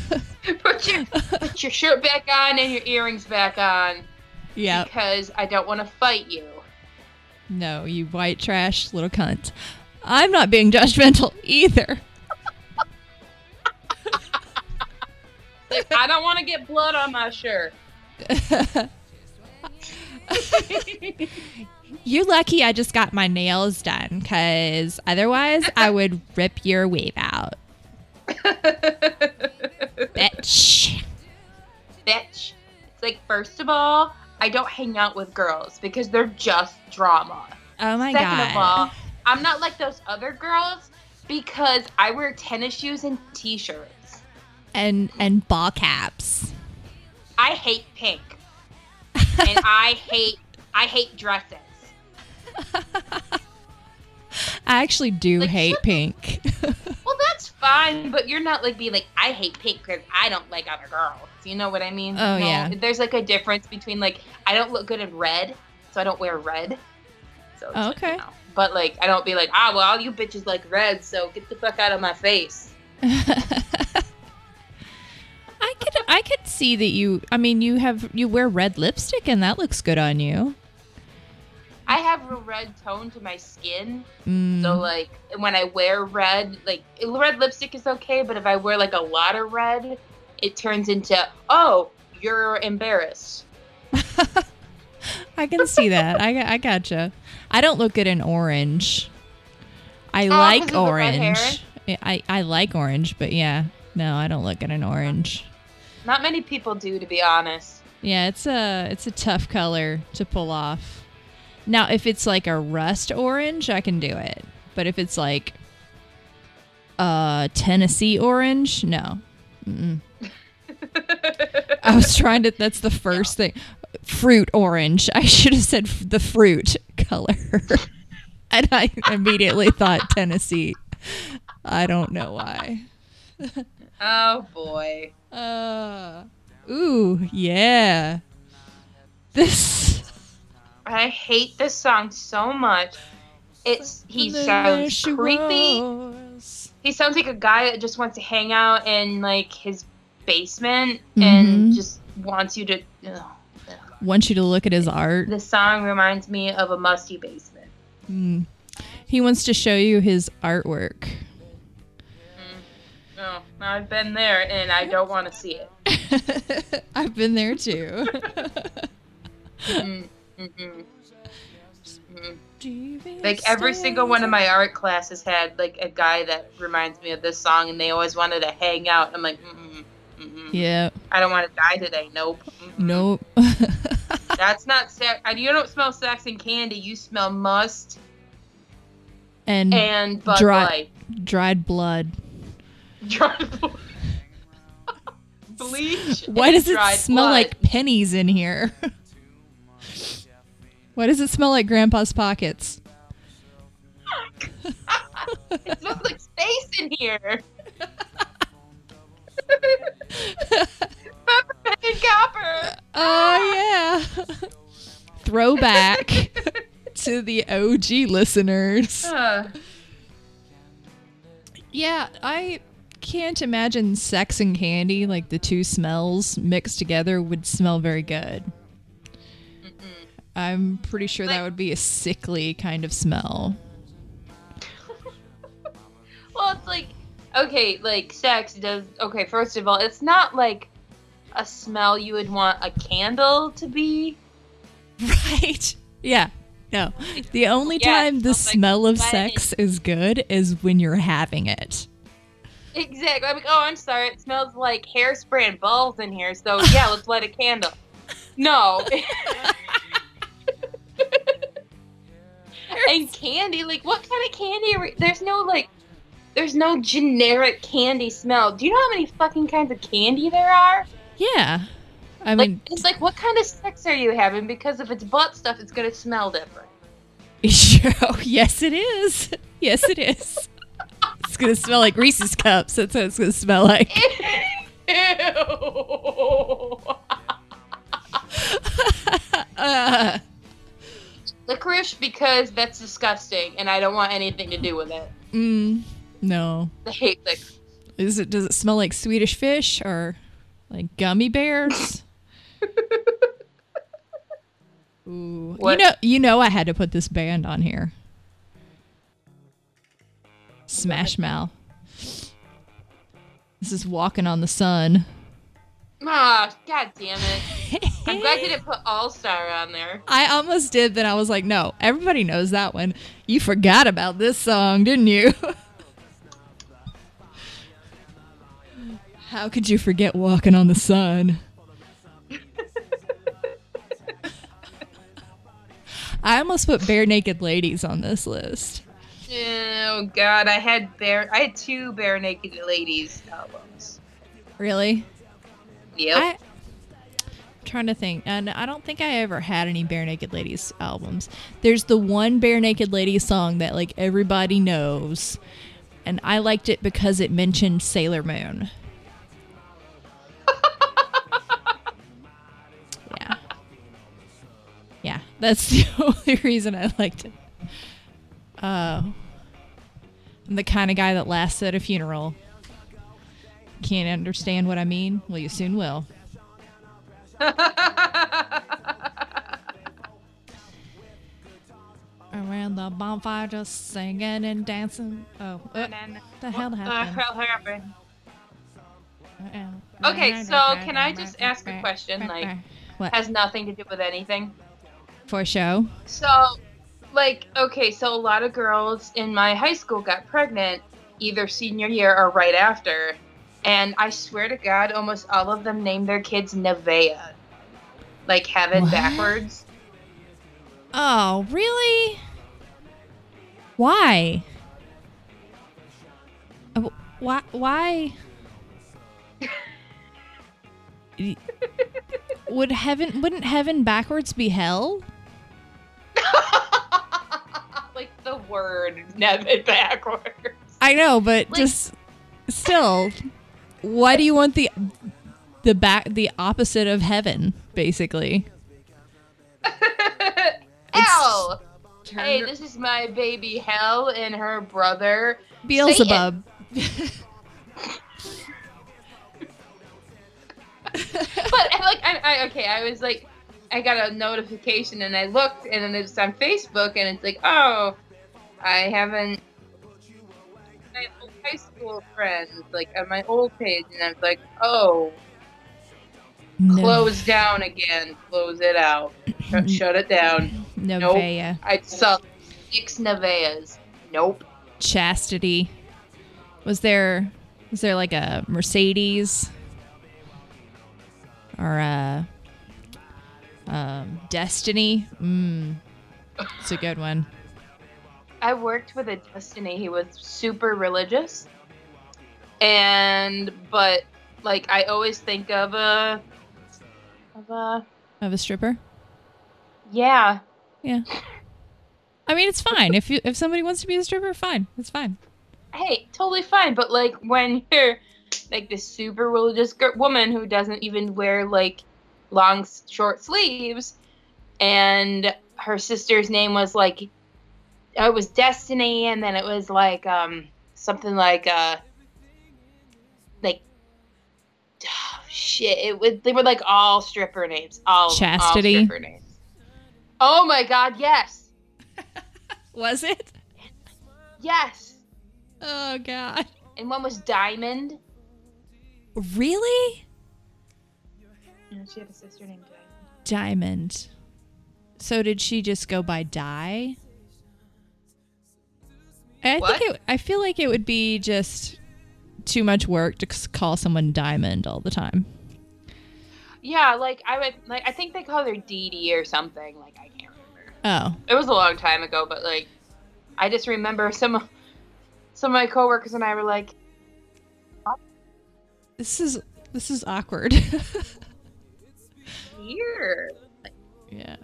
Put your put your shirt back on and your earrings back on yeah. because I don't want to fight you. No, you white trash little cunt. I'm not being judgmental either. Like I don't want to get blood on my shirt. You're lucky I just got my nails done, because otherwise I would rip your weave out. Bitch. Bitch. It's like first of all, I don't hang out with girls because they're just drama. Oh my Second god. of all, I'm not like those other girls because I wear tennis shoes and t-shirts. And and ball caps. I hate pink. and I hate I hate dresses. I actually do Like, hate pink. Well, that's fine, but you're not like being like I hate pink because I don't like other girls. You know what I mean? Oh, No, yeah. There's like a difference between like I don't look good in red, so I don't wear red. So it's Oh, like, okay. you know. But like I don't be like ah well all you bitches like red, so get the fuck out of my face. I could I could see that you I mean you have you wear red lipstick and that looks good on you. I have a red tone to my skin, Mm, so like when I wear red, like red lipstick is okay, but if I wear like a lot of red, it turns into oh you're embarrassed. I can see that. I I gotcha. I don't look good in orange. I Oh, like of the red hair? orange. I, I I like orange, but yeah, no, I don't look good in orange. Not many people do, to be honest. Yeah, it's a it's a tough color to pull off. Now, if it's like a rust orange, I can do it. But if it's like a Tennessee orange? No. Mm-mm. I was trying to. That's the first thing. Fruit orange. I should have said f- the fruit color. and I immediately thought Tennessee. I don't know why. oh boy. Uh, ooh, yeah. This. I hate this song so much. It's he sounds creepy. Was. He sounds like a guy that just wants to hang out in like his basement Mhm. and just wants you to. Ugh. Wants you to look at his art. The song reminds me of a musty basement. Mm. He wants to show you his artwork. No, I've been there and I don't want to see it. I've been there too. Mm, mm-mm. Mm. Like every single one of my art classes had like a guy that reminds me of this song, and they always wanted to hang out. I'm like, mm-mm, mm-mm. Yeah. I don't want to die today. Nope. Mm-mm. Nope. That's not sex. You don't smell sex and candy. You smell must and and Bud Dry- Light. dried blood. Dried. Bleach. Why does it smell blood. like pennies in here? Why does it smell like grandpa's pockets? it smells like space in here? Peppermint and copper. Oh yeah. Throwback to the OG listeners. Uh, Yeah, I can't imagine sex and candy, like the two smells mixed together, would smell very good. mm-mm. I'm pretty sure that would be a sickly kind of smell. Well, it's like okay, like sex does. Okay, first of all, it's not like a smell you would want a candle to be. Right. Yeah. No. The only Yeah, time the smells like smell of sex is good is when you're having it. Exactly. I'm like, oh, I'm sorry. It smells like hairspray and balls in here. So yeah, let's light a candle. No. and candy, like what kind of candy? Are we, there's no like, there's no generic candy smell. Do you know how many fucking kinds of candy there are? Yeah. I like, mean, it's like, what kind of sex are you having? Because if it's butt stuff, it's gonna smell different. oh, yes, it is. Yes, it is. It's to smell like Reese's cups. That's what it's to smell like. Uh, Licorice because that's disgusting, and I don't want anything to do with it. mm, no. I hate licorice. Is it? Does it smell like Swedish fish or like gummy bears? Ooh, What? you know, you know, I had to put this band on here. Smash Mouth. This is Walking on the Sun. Ah, god damn it! I'm glad you didn't put All Star on there. I almost did, then I was like, no, everybody knows that one. You forgot about this song, didn't you? How could you forget Walking on the Sun? I almost put Barenaked Ladies on this list. Oh god, I had bare. I had two Barenaked Ladies albums. Really? Yep. I, trying to think, and I don't think I ever had any Barenaked Ladies albums. There's the one Barenaked Ladies song that like everybody knows, and I liked it because it mentioned Sailor Moon. yeah, yeah, that's the only reason I liked it. Oh, I'm the kind of guy that laughs at a funeral. Can't understand what I mean? Well, you soon will. Around the bonfire, just singing and dancing. Oh, uh, the hell Uh, happened? hell happened? Uh, Okay, so can I just ask a question, like- what Has nothing to do with anything. for show? So, like, okay, so a lot of girls in my high school got pregnant either senior year or right after. And I swear to God, almost all of them named their kids Nevaeh. Like heaven What? backwards. Oh, really? Why? Uh, Why? Why? Would heaven? Wouldn't heaven backwards be hell? the word never backwards. I know, but Like- just still, why do you want the the back the opposite of heaven, basically? Hell. Hey, this is my baby Hell and her brother. Beelzebub. But like, I, I okay, I was like, I got a notification and I looked and then it's on Facebook and it's like, oh, I haven't. My old high school friends, like on my old page, and I was like, oh, No- close down again, close it out, shut, shut it down. Novea. I saw six Nevaehs. Nope. Chastity. Was there was there like a Mercedes or a um, Destiny? Mm, it's a good one. I worked with a Destiny. He was super religious, and but like I always think of a of a Of a stripper. yeah. Yeah. I mean, it's fine if you if somebody wants to be a stripper, fine, it's fine. Hey, totally fine. But like when you're like this super religious woman who doesn't even wear like long short sleeves, and her sister's name was like it was Destiny, and then it was like um something like uh like shit. It was they were like all stripper names, all Chastity? all stripper names. Oh my god, yes, Was it? yes. Oh God. And one was Diamond. Really? And she had a sister named Diamond. Diamond. So did she just go by Die? I What? think it, I feel like it would be just too much work to call someone Diamond all the time. Yeah, like I would like I think they call her Dee Dee or something. Like I can't remember. Oh, It was a long time ago, but like I just remember some of some of my coworkers and I were like, this is this is awkward. "Here." yeah.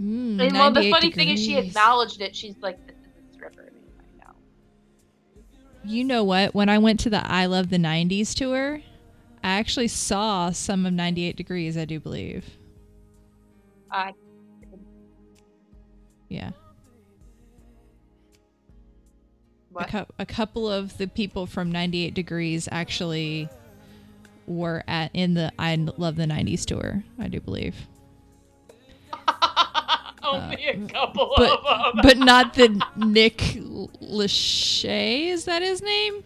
Mm, And well, the 98 funny thing is, she acknowledged it. She's like, You know what? When I went to the I Love the 90s tour, I actually saw some of 98 Degrees, I do believe. I Yeah. A, cou- a couple of the people from 98 Degrees actually were at in the I Love the 90s tour, I do believe. Only a couple Uh, But of them. but not the Nick Lachey, is that his name?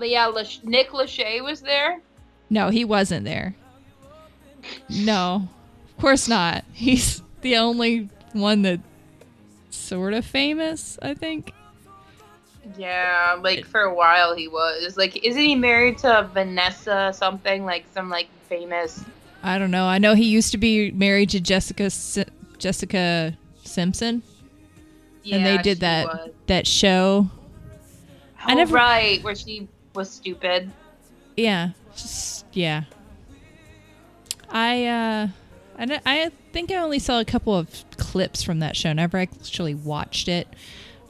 yeah, Nick Lachey was there. No, he wasn't there. No, of course not. He's the only one that sort of famous, I think. Yeah, like for a while he was. Like, isn't he married to Vanessa something? Like some like famous. I don't know. I know he used to be married to Jessica Si- Jessica Simpson, and they did that was. that show. I Oh, never- right where she was stupid. Yeah, just yeah. I uh, I I think I only saw a couple of clips from that show. Never actually watched it.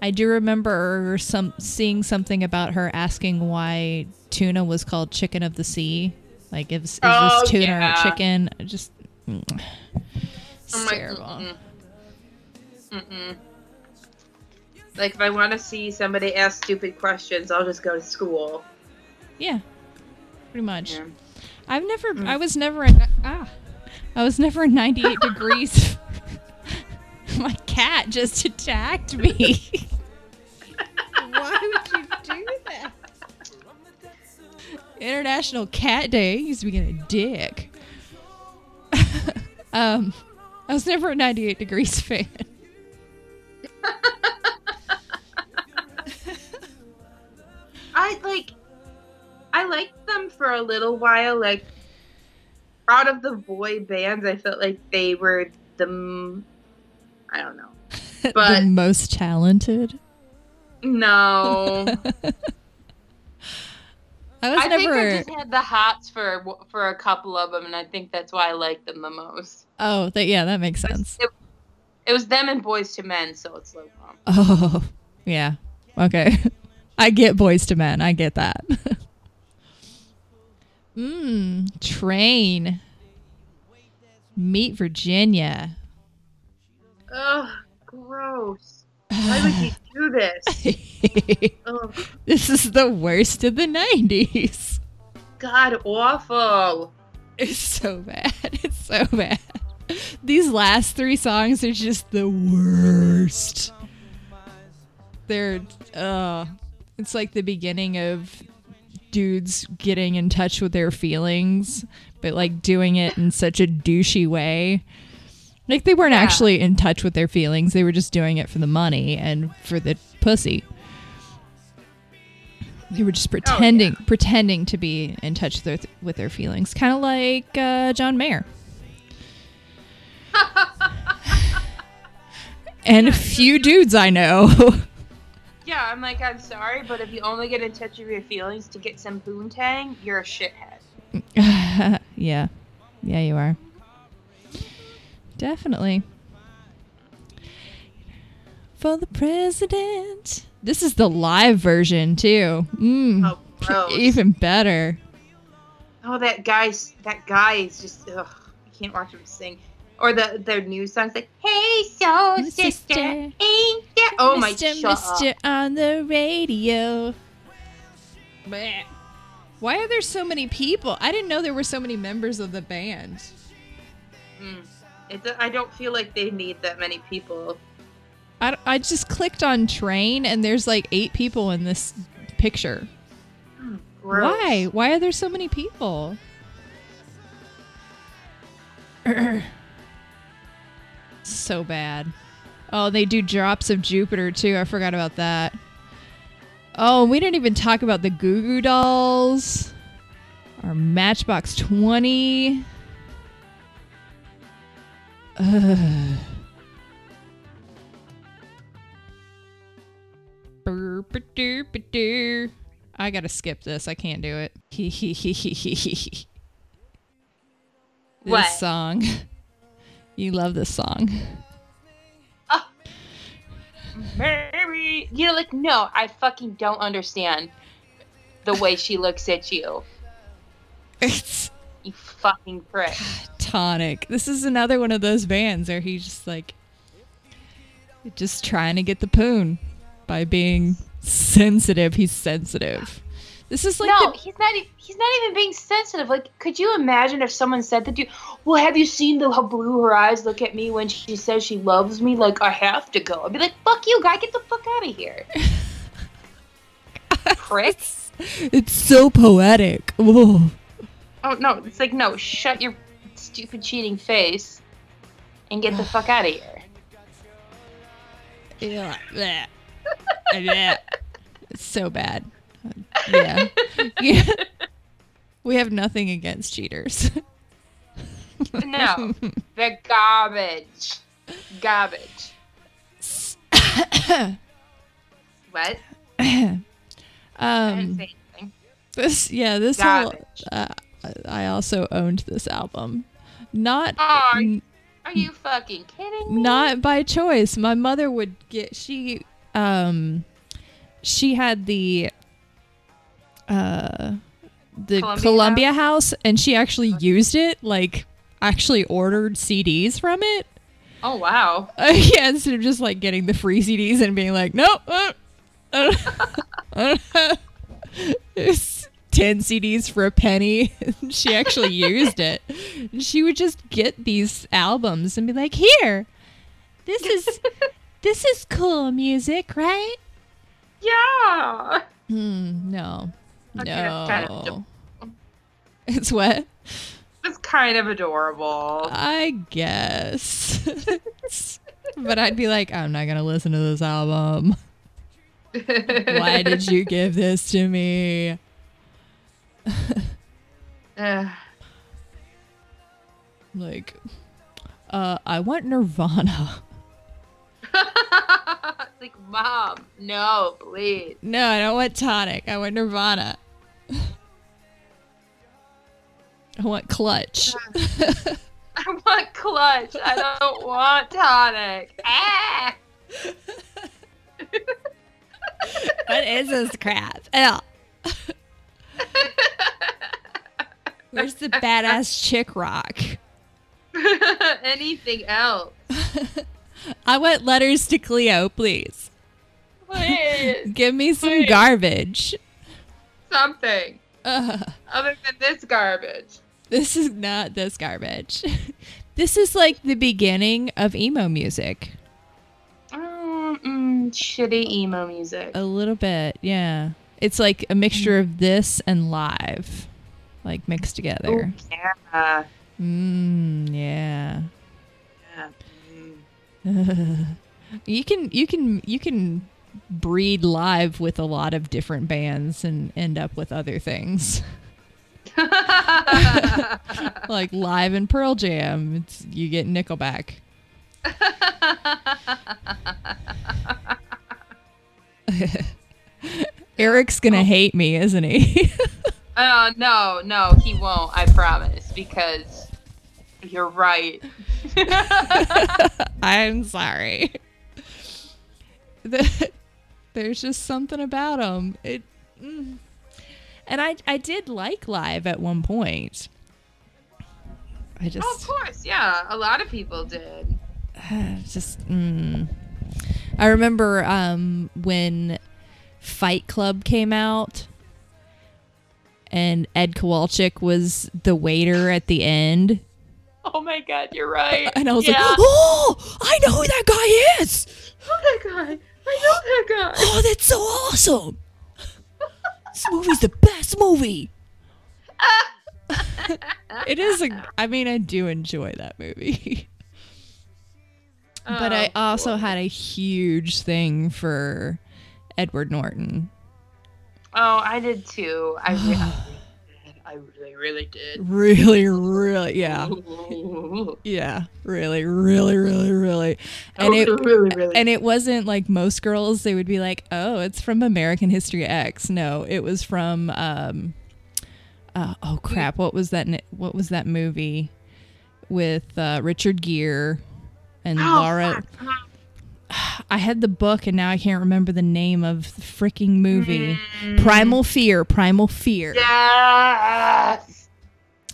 I do remember some seeing something about her asking why tuna was called chicken of the sea. Like, is, is Oh, this tuna yeah. or chicken? Just mm, it's I'm terrible. Mm-mm. Mm-mm. Like if I want to see somebody ask stupid questions, I'll just go to school. Yeah, pretty much. Yeah. I've never. Mm. I was never in. Ah, I was never in 98 degrees. My cat just attacked me. Why would you do that? International Cat Day. He's being a dick. um, I was never a 98 degrees fan. I like. I liked them for a little while. Like out of the boy bands, I felt like they were the. m- I don't know. the most talented. No. I was I never. think I just had the hots for for a couple of them, and I think that's why I liked them the most. Oh, that yeah, that makes sense. It, it was them and Boyz II Men, so it's like, Oh, yeah. Okay. I get Boyz II Men. I get that. Mmm, train. Meet Virginia. ugh, gross. Why would you do this? Oh, this is the worst of the 90s. God, awful. It's so bad. It's so bad. These last three songs are just the worst. They're, uh, it's like the beginning of dudes getting in touch with their feelings, but like doing it in such a douchey way. Like they weren't Yeah. actually in touch with their feelings, they were just doing it for the money and for the pussy. They were just pretending, pretending to be in touch with their, with their feelings, kind of like uh, John Mayer. and a few dudes I know. Yeah, I'm like, I'm sorry, but if you only get in touch with your feelings to get some boontang, you're a shithead. yeah. Yeah, you are. Definitely. For the president. This is the live version, too. Mm, Oh, gross. even better. Oh, that guy's that guy is just ugh. I can't watch him sing. Or the their new songs like "Hey, Soul Sister, Sister. ain't that?" Oh my, Mr. shut Mr. on the radio. Bleh. Why are there so many people? I didn't know there were so many members of the band. Mm. It, I don't feel like they need that many people. I, I just clicked on train and there's like eight people in this picture. Gross. Why? Why are there so many people? so bad. Oh, they do drops of Jupiter too. I forgot about that. Oh, we didn't even talk about the Goo Goo Dolls. Our Matchbox 20. Ugh. I gotta skip this. I can't do it. this What? song. You love this song. Maybe you're like, no, I fucking don't understand the way she looks at you. It's You fucking prick. tonic. This is another one of those bands where he's just like just trying to get the poon by being sensitive. He's sensitive. This is like no, the- he's not. He's not even being sensitive. Like, could you imagine if someone said that to you? Well, have you seen the how blue her eyes look at me when she says she loves me? Like, I have to go. I'd be like, fuck you, guy, get the fuck out of here. Prick. it's so poetic. Whoa. Oh no, it's like no. Shut your stupid cheating face and get the fuck out of here. Yeah. Bleh. It's so bad. Yeah. yeah. We have nothing against cheaters. No, they're garbage. Garbage. What? Um this yeah, this whole uh, I also owned this album. Not Oh, n- Are you fucking kidding me? not by choice. My mother would get she um she had the uh the Columbia Columbia, House? and she actually used it like actually ordered CDs from it. Oh wow. Uh, yeah, instead of just like getting the free CDs and being like, nope, uh, uh, uh, it's 10 CDs for a penny. she actually used it. She would just get these albums and be like, here, this is this is cool music, right? Yeah. Hmm, no. Okay, that's kind of no. It's what? It's kind of adorable. I guess. but I'd be like, I'm not going to listen to this album. Why did you give this to me? Like, uh, I want Nirvana. it's like, mom, no, please. No, I don't want Tonic. I want Nirvana. I want clutch. I want clutch. I don't want tonic. Ah! what is this crap? Ew. Where's the badass chick rock? Anything else? I want letters to Cleo, please. Please. Give me some Please. garbage. Something Ugh. other than this garbage. This is not this garbage. this is like the beginning of emo music. Mm, mm, shitty emo music. A little bit, yeah. It's like a mixture of this and live, like mixed together. Ooh, yeah. Mmm, yeah. yeah. You can you can you can breed live with a lot of different bands and end up with other things. like live in Pearl Jam, it's you get Nickelback. Eric's gonna hate me, isn't he? Oh no, no, he won't. I promise. Because you're right. I'm sorry. The- There's just something about them. It, mm. and I I did like live at one point. I just Oh, of course, yeah. A lot of people did. just mm. I remember um, when Fight Club came out and Ed Kowalczyk was the waiter at the end Oh my god, you're right. and I was yeah. like, "Oh, I know who that guy is. Oh that guy. I know that guy. Oh, that's so awesome. this movie's the best movie." it is a I mean, I do enjoy that movie. but I Oh, also boy. had a huge thing for Edward Norton. Oh, I did too. I. I really, really did. Really, really, yeah, yeah, really, really, really, really, and it really, really. and it wasn't like most girls. They would be like, "Oh, it's from American History X." No, it was from. Um, uh, oh crap! What was that? What was that movie with uh, Richard Gere and Oh, Laura? I had the book and now I can't remember the name of the freaking movie. Mm. Primal Fear, Primal Fear. Yes.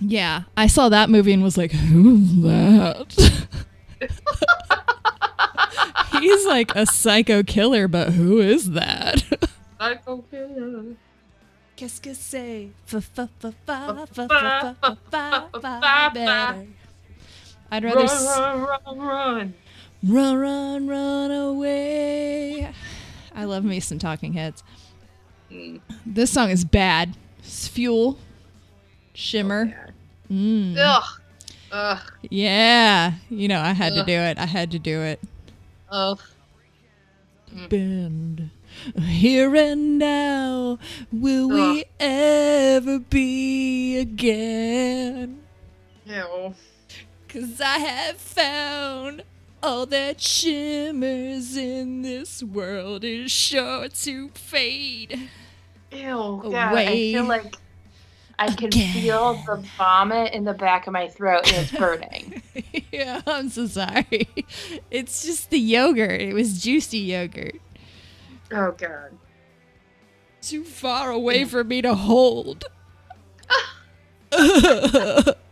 Yeah, I saw that movie and was like, "Who's that?" He's like a psycho killer, but who is that? psycho killer. Qu'est-ce que c'est? I'd rather run, run, run, run run, run, run away. I love me some Talking Heads. Mm. This song is bad. It's Fuel, Shimmer. Mm. Ugh. Ugh. Yeah, you know I had to do it. I had to do it. Ugh. Bend here and now. Will we ever be again? Ew. Cause I have found all that shimmers in this world is sure to fade. Ew. God, I feel like I can Again. feel the vomit in the back of my throat and it's burning. yeah, I'm so sorry. It's just the yogurt. It was juicy yogurt. oh God. Too far away for me to hold.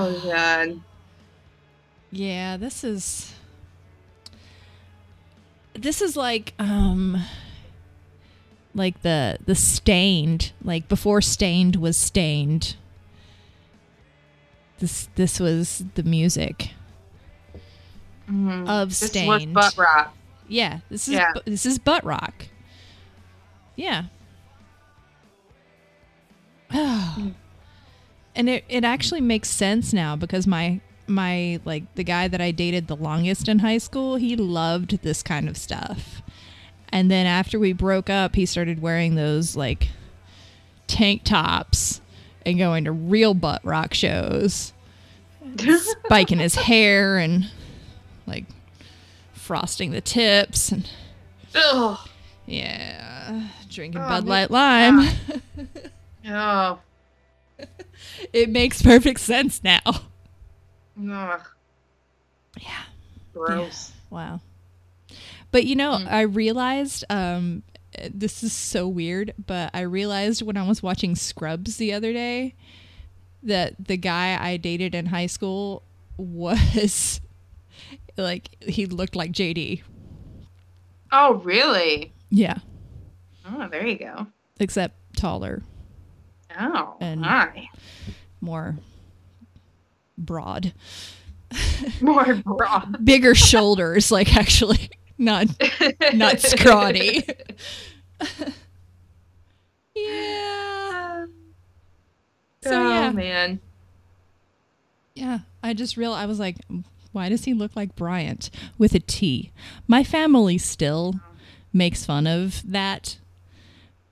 Oh God. Yeah, this is this is like um like the the Staind, like before Staind was Staind. This this was the music Mhm. of This was Staind. butt rock. Yeah, this is Yeah. bu- this is butt rock. Yeah. and it it actually makes sense now because my my like the guy that I dated the longest in high school, he loved this kind of stuff. And then after we broke up, he started wearing those like tank tops and going to real butt rock shows. Spiking his hair and like frosting the tips and Ugh. Yeah, drinking Oh, Bud Light Lime. Oh. it makes perfect sense now. Ugh. Yeah. Gross. Wow. But you know, Mm. I realized um this is so weird, but I realized when I was watching Scrubs the other day that the guy I dated in high school was like he looked like JD. Oh, really? Yeah, Oh, there you go. except taller, Oh, And- my. more broad, More broad. bigger shoulders, like actually not not scrawny. yeah. So oh, yeah. man. Yeah, I just real I was like, why does he look like Bryant with a T? My family still makes fun of that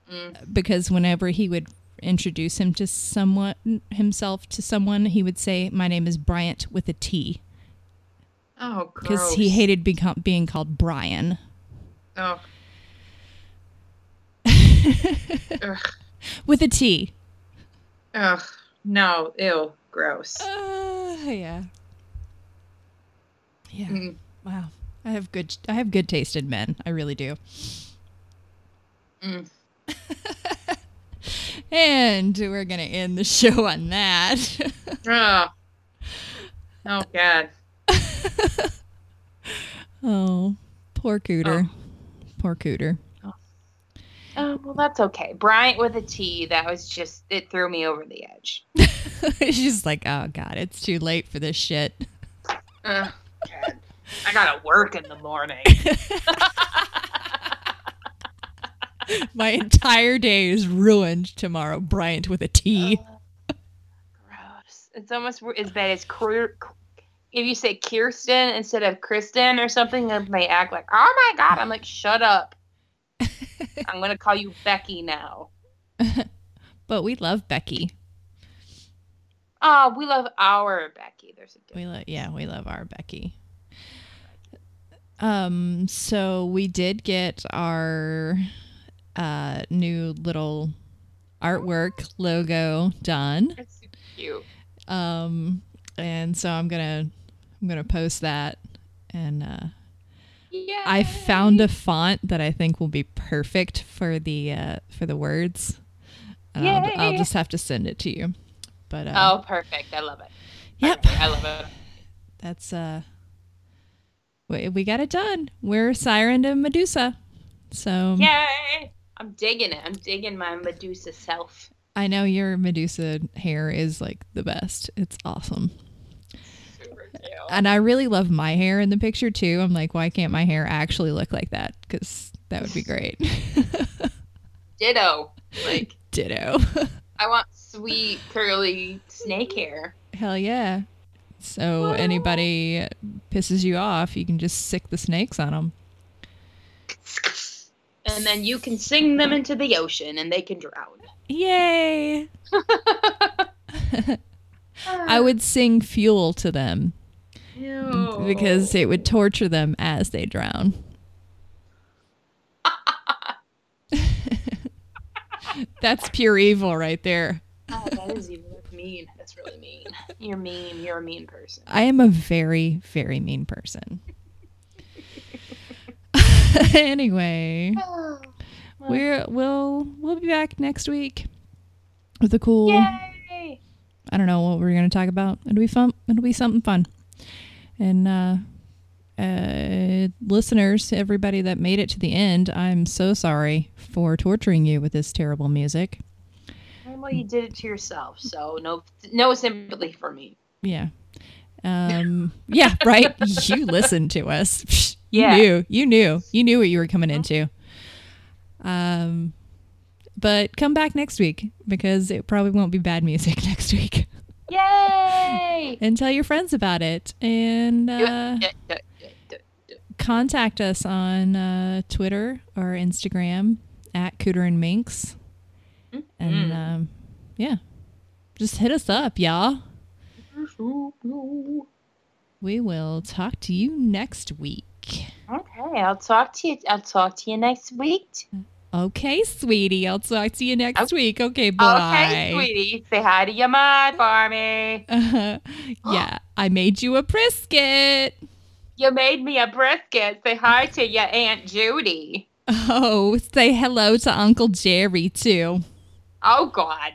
Mm. because whenever he would introduce him to someone himself to someone, he would say, "My name is Bryant with a T," Oh, because he hated being called Brian. Oh. With a T. Ugh. No. Ew. Gross. Uh, yeah. Yeah. Mm. Wow. I have good I have good taste in men. I really do. Mm. And we're going to end the show on that. Oh. Oh, God. oh, poor Cooter. Oh. Poor Cooter. Oh, um, well, that's okay. Bryant with a T, that was just, it threw me over the edge. She's like, oh, God, it's too late for this shit. I gotta work in the morning. My entire day is ruined tomorrow. Bryant with a T. Gross. It's almost as bad as if you say Kirsten instead of Kristen or something, they act like, oh my God. I'm like, shut up. I'm going to call you Becky now. But we love Becky. Oh, we love our Becky. There's a difference. We love yeah, we love our Becky. Um so we did get our uh new little artwork logo done. It's super cute. Um and so I'm going to I'm to post that and uh Yeah. I found a font that I think will be perfect for the uh for the words. And I'll, I'll just have to send it to you. But uh Oh, perfect. I love it. Yep. Perfect. I love it. that's uh we, we got it done we're siren to medusa so Yay! I'm digging it. I'm digging my Medusa self. i know your medusa hair is like the best it's awesome Super cute. and i really love my hair in the picture too i'm like why can't my hair actually look like that because that would be great Ditto. Like, ditto I want sweet, curly snake hair. hell yeah so anybody pisses you off you can just sic the snakes on them And then you can sing them into the ocean and they can drown. yay i would sing fuel to them Ew. because it would torture them as they drown. That's pure evil right there. Oh, that is even that's mean. That's really mean. You're mean. You're a mean person. I am a very, very mean person. anyway, we're we'll we'll be back next week with a cool. Yay! I don't know what we're gonna talk about. It'll be fun. It'll be something fun. And uh, uh, listeners, everybody that made it to the end, I'm so sorry for torturing you with this terrible music. Well, you did it to yourself, so no, no sympathy for me. Yeah. Um, yeah, right. you listened to us. Psh, You Yeah. knew. You knew. You knew what you were coming into. Um, but come back next week because it probably won't be bad music next week. Yay! and tell your friends about it. And uh, Yeah, yeah, yeah, yeah, yeah. contact us on uh, Twitter or Instagram at Cooter and Minx. And um, yeah, just hit us up, y'all. We will talk to you next week. Okay. Okay, I'll talk to you. I'll talk to you next week. Okay, sweetie. I'll talk to you next okay. week. Okay, bye. Okay, sweetie. Say hi to your mom for me. Uh, yeah, I made you a brisket. You made me a brisket. Say hi to your Aunt Judy. Oh, say hello to Uncle Jerry, too. Oh, God.